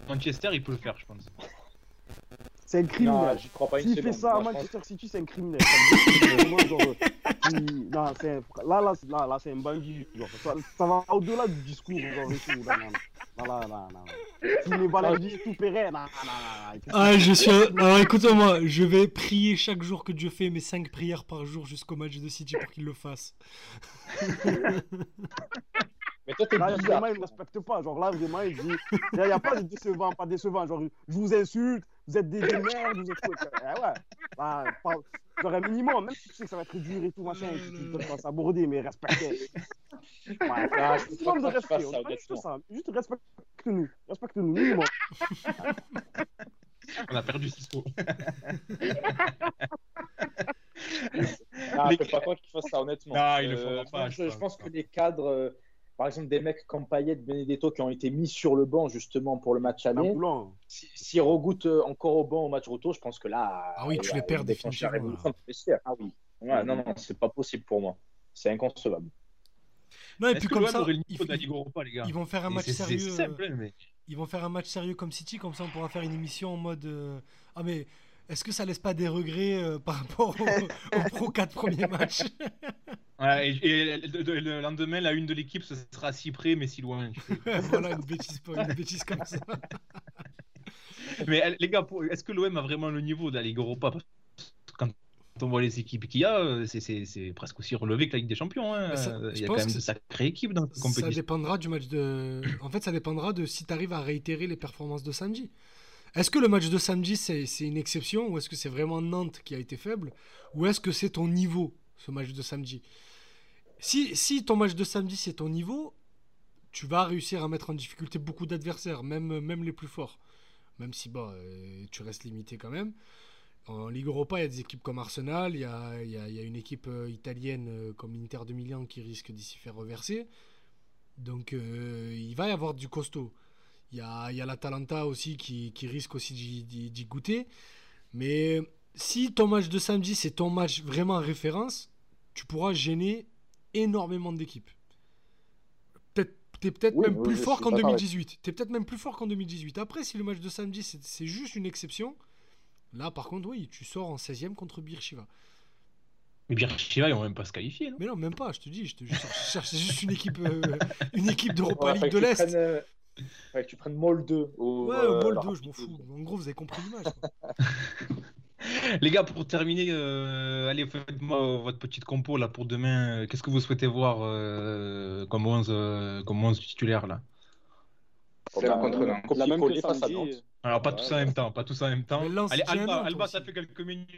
Manchester, il peut le faire, je pense. C'est un criminel. j'y crois pas une S'il fait ça à Manchester City, c'est un criminel. Là, là, c'est- là, là, c'est un bandit. Genre, ça, ça va au-delà du discours. Genre, et tout. Là, là, là, là, là, là. Tous les valeurs du tout pérenne. là, là, là, là. Ah, je suis. Alors écoute-moi, je vais prier chaque jour que Dieu fait mes 5 prières par jour jusqu'au match de City pour qu'il le fasse. Mais toi, t'es Là, bizarre. vraiment, il ne respecte pas. Genre, là, vraiment, il dit il n'y a, pas de décevant, pas décevant. Genre, je vous insulte, vous êtes des, des merdes, vous êtes. Eh ouais. Bah, pas- genre, un minimum, même si tu sais que ça va être dur et tout, machin, tu tu ne peux pas s'aborder, mais respecter. Ouais, Ah, je c'est forme de respect. On pas juste honnêtement. ça. Juste respecte-nous. Respecte-nous, minimum. On a perdu Cisco. Ah, Les- pas croire qu'il fasse ça, honnêtement. Non, il le Euh, fera pas, Je, je pense que les cadres, euh, par exemple, des mecs comme Payet, Benedetto, qui ont été mis sur le banc justement pour le match aller, boulant. si- s'ils regoûtent euh, encore au banc au match retour, je pense que là. Ah oui, tu a les perds définitivement. Ah oui. Ouais, non, non, c'est pas possible pour moi. C'est inconcevable. Non, et puis comme ça, ils, Europa, les gars ils vont faire un Et match sérieux. euh, simple, mais... Ils vont faire un match sérieux comme City, comme ça on pourra faire une émission en mode euh, Ah, mais est-ce que ça laisse pas des regrets euh, par rapport aux, aux pro 4 premiers matchs? Et, et le, le- le lendemain, la une de l'équipe, ce sera si près, mais si loin. Voilà, une bêtise, une bêtise comme ça. mais euh, les gars, est-ce que l'OM a vraiment le niveau de la Ligue Europa Quand on voit les équipes qu'il y a, euh, c'est- presque aussi relevé que la Ligue des Champions. hein. Ça- Il y a quand même de sacrées équipes dans cette Ça compétition. dépendra du match de. En fait, ça dépendra de si tu arrives à réitérer les performances de samedi. Est-ce que le match de samedi, c'est c'est une exception ou est-ce que c'est vraiment Nantes qui a été faible Ou est-ce que c'est ton niveau, ce match de samedi? Si, ton match de samedi, c'est ton niveau, tu vas réussir à mettre en difficulté beaucoup d'adversaires, même, les plus forts. Même si euh, tu restes limité quand même. En Ligue Europa, il y a des équipes comme Arsenal, il y a, une équipe euh, italienne euh, comme Inter de Milan qui risque d'y s'y faire reverser. Donc il va y avoir du costaud. Il y a, y l'Atalanta aussi qui, qui risque aussi d'y- goûter. Mais si ton match de samedi, c'est ton match vraiment en référence, tu pourras gêner énormément d'équipes. Peut-être, t'es peut-être Oui, même oui, plus fort qu'en d'accord avec- 2018. T'es peut-être même plus fort qu'en 2018. Après, si le match de samedi, c'est c'est juste une exception, là, par contre, oui, tu sors en 16e contre Beersheva. Mais bien, Shiva, ils vont même pas se qualifier, non? Mais non, même pas, je te dis, je, te, je cherche, cherche juste une équipe, euh, une équipe d'Europa Ouais, League de l'Est. euh, que tu prennes Mol 2. Au, Ouais, au Mol la 2, je m'en fous. En gros, vous avez compris l'image. Les gars, pour terminer, euh, allez, faites-moi votre petite compo là pour demain. Qu'est-ce que vous souhaitez voir euh, comme 11, euh, comme 11 titulaires là? C'est la contre Euh. La même que copier-coller face à samedi. Nantes. Alors, pas Ouais, tous en même temps, pas tous en même temps. Allez, Alba, Alba ça fait quelques minutes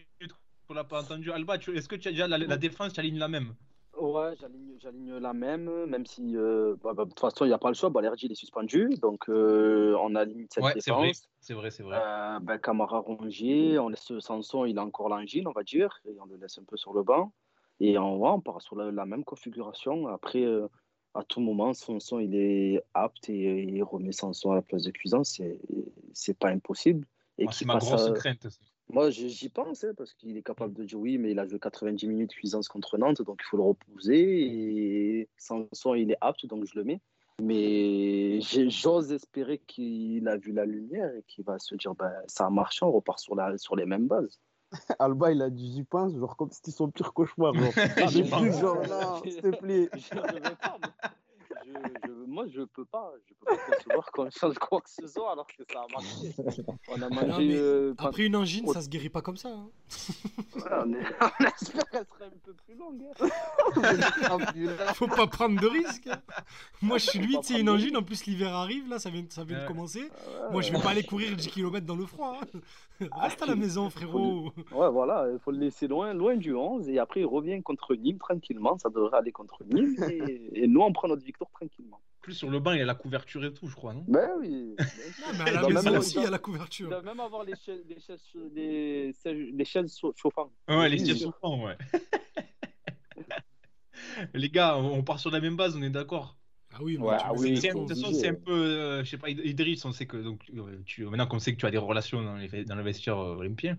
qu'on l'a pas entendu. Alba, tu- est-ce que tu as déjà la, la défense, tu alignes la même? Ouais, j'aligne, j'aligne la même, même si euh, bah, bah, de toute façon, il n'y a pas le choix. Balerdi, il est suspendu, donc euh, on aligne cette Ouais, c'est vrai, défense. c'est vrai, c'est vrai. Euh, ben, Camara Rongier, on laisse Sanson, il a encore l'angine, on va dire, et on le laisse un peu sur le banc. Et on, va, on part sur la, la même configuration. Après, euh, à tout moment, Sanson, il est apte et il remet Sanson à la place de Cuisance. C'est, c'est pas impossible. Et c'est ma grosse à- crainte. ça. Moi, j'y pense, hein, parce qu'il est capable de dire oui, mais il a joué 90 minutes Cuisance contre Nantes, donc il faut le reposer. Et Sanson, il est apte, donc je le mets. Mais j'ose espérer qu'il a vu la lumière et qu'il va se dire ben, ça a marché, on repart sur, la, sur les mêmes bases. Alba, il a dit j'y pense, genre comme si c'était son pire cauchemar. Genre, Ah, mais plus, genre là, s'il te plaît. Je, moi. Je- peux pas. Je peux pas concevoir qu'on change quoi que ce soit alors que ça a marché. On a mangé. Non, mais euh, pas- Après une angine, ça se guérit pas comme ça. hein. on, est- on espère qu'elle serait un peu plus longue. hein. Faut pas prendre de risques. hein. Moi, je suis lui, c'est une angine. En plus, l'hiver arrive, là, ça vient, ça vient de commencer. Ouais. Moi, je vais pas aller courir 10 km dans le froid. hein. Reste à la maison, frérot. Ouais, voilà, il faut le laisser loin, loin du 11 et après il revient contre Nîmes tranquillement. Ça devrait aller contre Nîmes et, et nous on prend notre victoire tranquillement. Plus, sur le banc, il y a la couverture et tout, je crois, non? Ben oui. Non, mais à Il la maison aussi, il il y a la Il couverture. doit même avoir les chaises, les chaises, les chaises chau- chauffantes. Ouais, les ouais. Gars, on part sur la même base, on est d'accord? Ah oui, Ouais, ah oui, De toute façon, c'est un peu, euh, je sais pas, Id- Idriss, on sait que donc euh, tu, maintenant qu'on sait que tu as des relations dans, les, dans le vestiaire euh, olympien,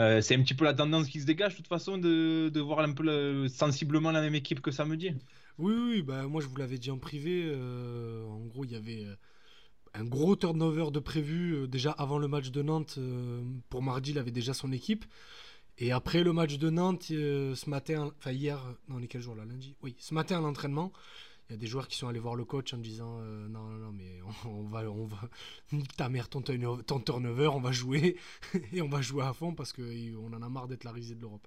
euh, c'est un petit peu la tendance qui se dégage de toute façon de, de voir un peu le- sensiblement la même équipe que samedi. Oui, oui, bah, moi je vous l'avais dit en privé. euh, en gros, il y avait euh, un gros turnover de prévu euh, déjà avant le match de Nantes. pour mardi, il avait déjà son équipe. Et après le match de Nantes, ce matin, enfin hier, non, les quel jour là Lundi? Oui, ce matin à l'entraînement, il y a des joueurs qui sont allés voir le coach en disant Non, non, non, mais on, va, on va, ta mère ton, ton turnover, on va jouer et on va jouer à fond parce qu'on en a marre d'être la risée de l'Europe.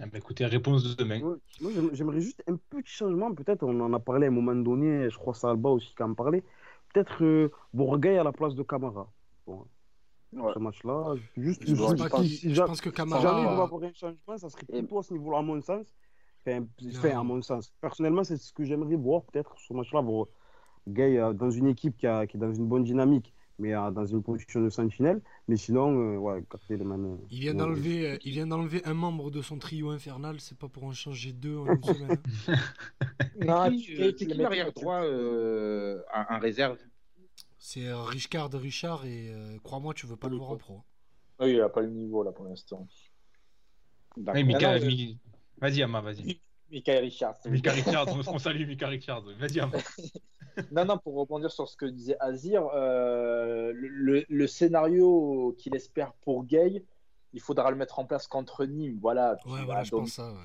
Ah bah, écoutez, réponse de demain. Ouais, Moi, j'aime- j'aimerais juste un petit changement. Peut-être, on en a parlé à un moment donné, je crois que c'est Alba aussi qui en parlait. Peut-être euh, Bourgueil à la place de Camara. Bon, Ouais. ce match-là, juste, Je pense, juste- pas je pense que si jamais il doit Camara. avoir un changement, ça serait plutôt à ce niveau-là, à mon sens. Enfin, à mon sens. Personnellement, c'est ce que j'aimerais voir, peut-être, ce match-là. Gay euh, dans une équipe qui, a, qui est dans une bonne dynamique, mais euh, dans une position de sentinelle. Mais sinon, euh, ouais, le même. euh, Il vient d'enlever, euh, il vient d'enlever un membre de son trio infernal. C'est pas pour en changer deux en une semaine. hein. Non, c'est qui l'arrière droit euh, en, réserve? C'est Richard Richard et euh, crois-moi, tu veux pas le voir en pro. Oui, il n'a pas le niveau là pour l'instant. Ouais, Mika- Mi- Vas-y, Ama, vas-y. Michael Richard. Mika Richards, on, on salue Mika Richards. Vas-y, Ama. Non, non, pour rebondir sur ce que disait Azir, euh, le, scénario qu'il espère pour Gay, il faudra le mettre en place contre Nîmes. Voilà, tu Ouais, voilà, je donc pense ça. ouais.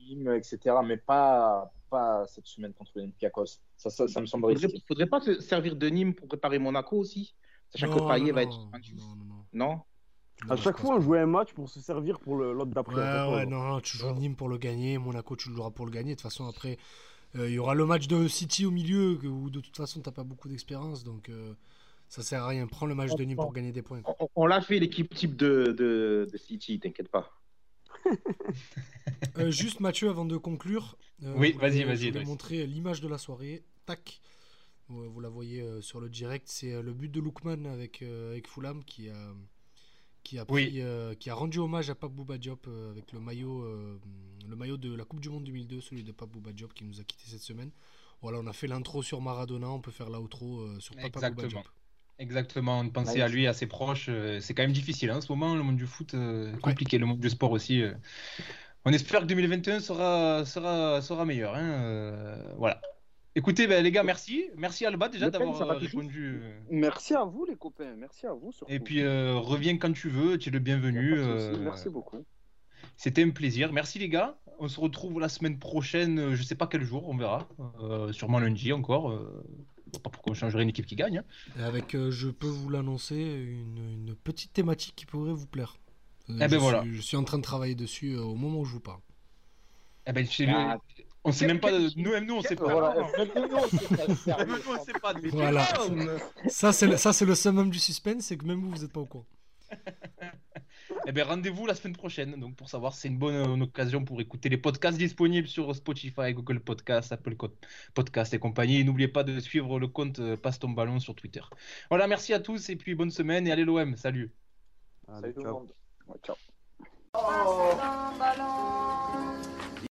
Nîmes, etc. Mais pas, pas cette semaine contre l'Olympiakos. Ça, ça, ça me semble faudrait, risqué. faudrait pas se servir de Nîmes pour préparer Monaco aussi? Sachant Non, que Payet va non, être non, non, non. Non À chaque je fois, on jouait un match pour se servir pour le- l'autre d'après. Ouais, ouais, non, non, tu joues Nîmes pour le gagner. Monaco, tu le joueras pour le gagner. De toute façon, après, euh, il y aura le match de City au milieu que- où de toute façon, t'as pas beaucoup d'expérience. Donc, euh, ça sert à rien. Prends le match de Nîmes pour gagner des points. On, on l'a fait l'équipe type de, de, de City, t'inquiète pas. Euh, juste Mathieu, avant de conclure. euh, Oui, je vas-y, vas-y, Je Idriss. montrer l'image de la soirée. Tac. Vous vous la voyez euh, sur le direct. C'est euh, le but de Lookman avec, euh, avec Fulham qui a, qui, a Oui. euh, qui a rendu hommage à Pape Bouba Diop euh, avec le maillot, euh, le maillot de la Coupe du Monde 2002, celui de Pape Bouba Diop qui nous a quitté cette semaine. Voilà, on a fait l'intro sur Maradona, on peut faire l'outro euh, sur Papa Bouba Exactement. Diop. Exactement, penser Nice. à lui, à ses proches, euh, c'est quand même difficile hein, en ce moment, le monde du foot, euh, compliqué, le monde du sport aussi. euh. On espère que 2021 sera, sera, sera meilleur. hein, euh, voilà. Écoutez, ben, les gars, merci. Merci Alba déjà d'avoir euh, répondu. euh. Merci à vous, les copains. Merci à vous. Surtout. Et puis euh, reviens quand tu veux, tu es le bienvenu. euh, Merci beaucoup. C'était un plaisir. Merci les gars. On se retrouve la semaine prochaine, je sais pas quel jour, on verra. Euh, sûrement lundi encore. euh, pas pourquoi on changerait une équipe qui gagne. hein. Et avec, euh, je peux vous l'annoncer, une, une petite thématique qui pourrait vous plaire. Euh, ben je, voilà. suis, je suis en train de travailler dessus euh, au moment où je vous parle. Eh ben, chez Ah. On sait même pas. de- Nous, même nous, on sait pas. Voilà, même nous, on sait pas. Mais Voilà. Ça, c'est le, ça, c'est le summum du suspense, c'est que même vous, vous n'êtes pas au courant. Eh ben, rendez-vous la semaine prochaine. Donc, pour savoir, c'est une bonne euh, occasion pour écouter les podcasts disponibles sur Spotify, Google Podcast, Apple Co- Podcast et compagnie. Et n'oubliez pas de suivre le compte euh, Passe ton ballon sur Twitter. Voilà, merci à tous et puis bonne semaine et allez l'OM. Salut. Allez, Salut tout le monde. Ouais, ciao. Passe ton ballon.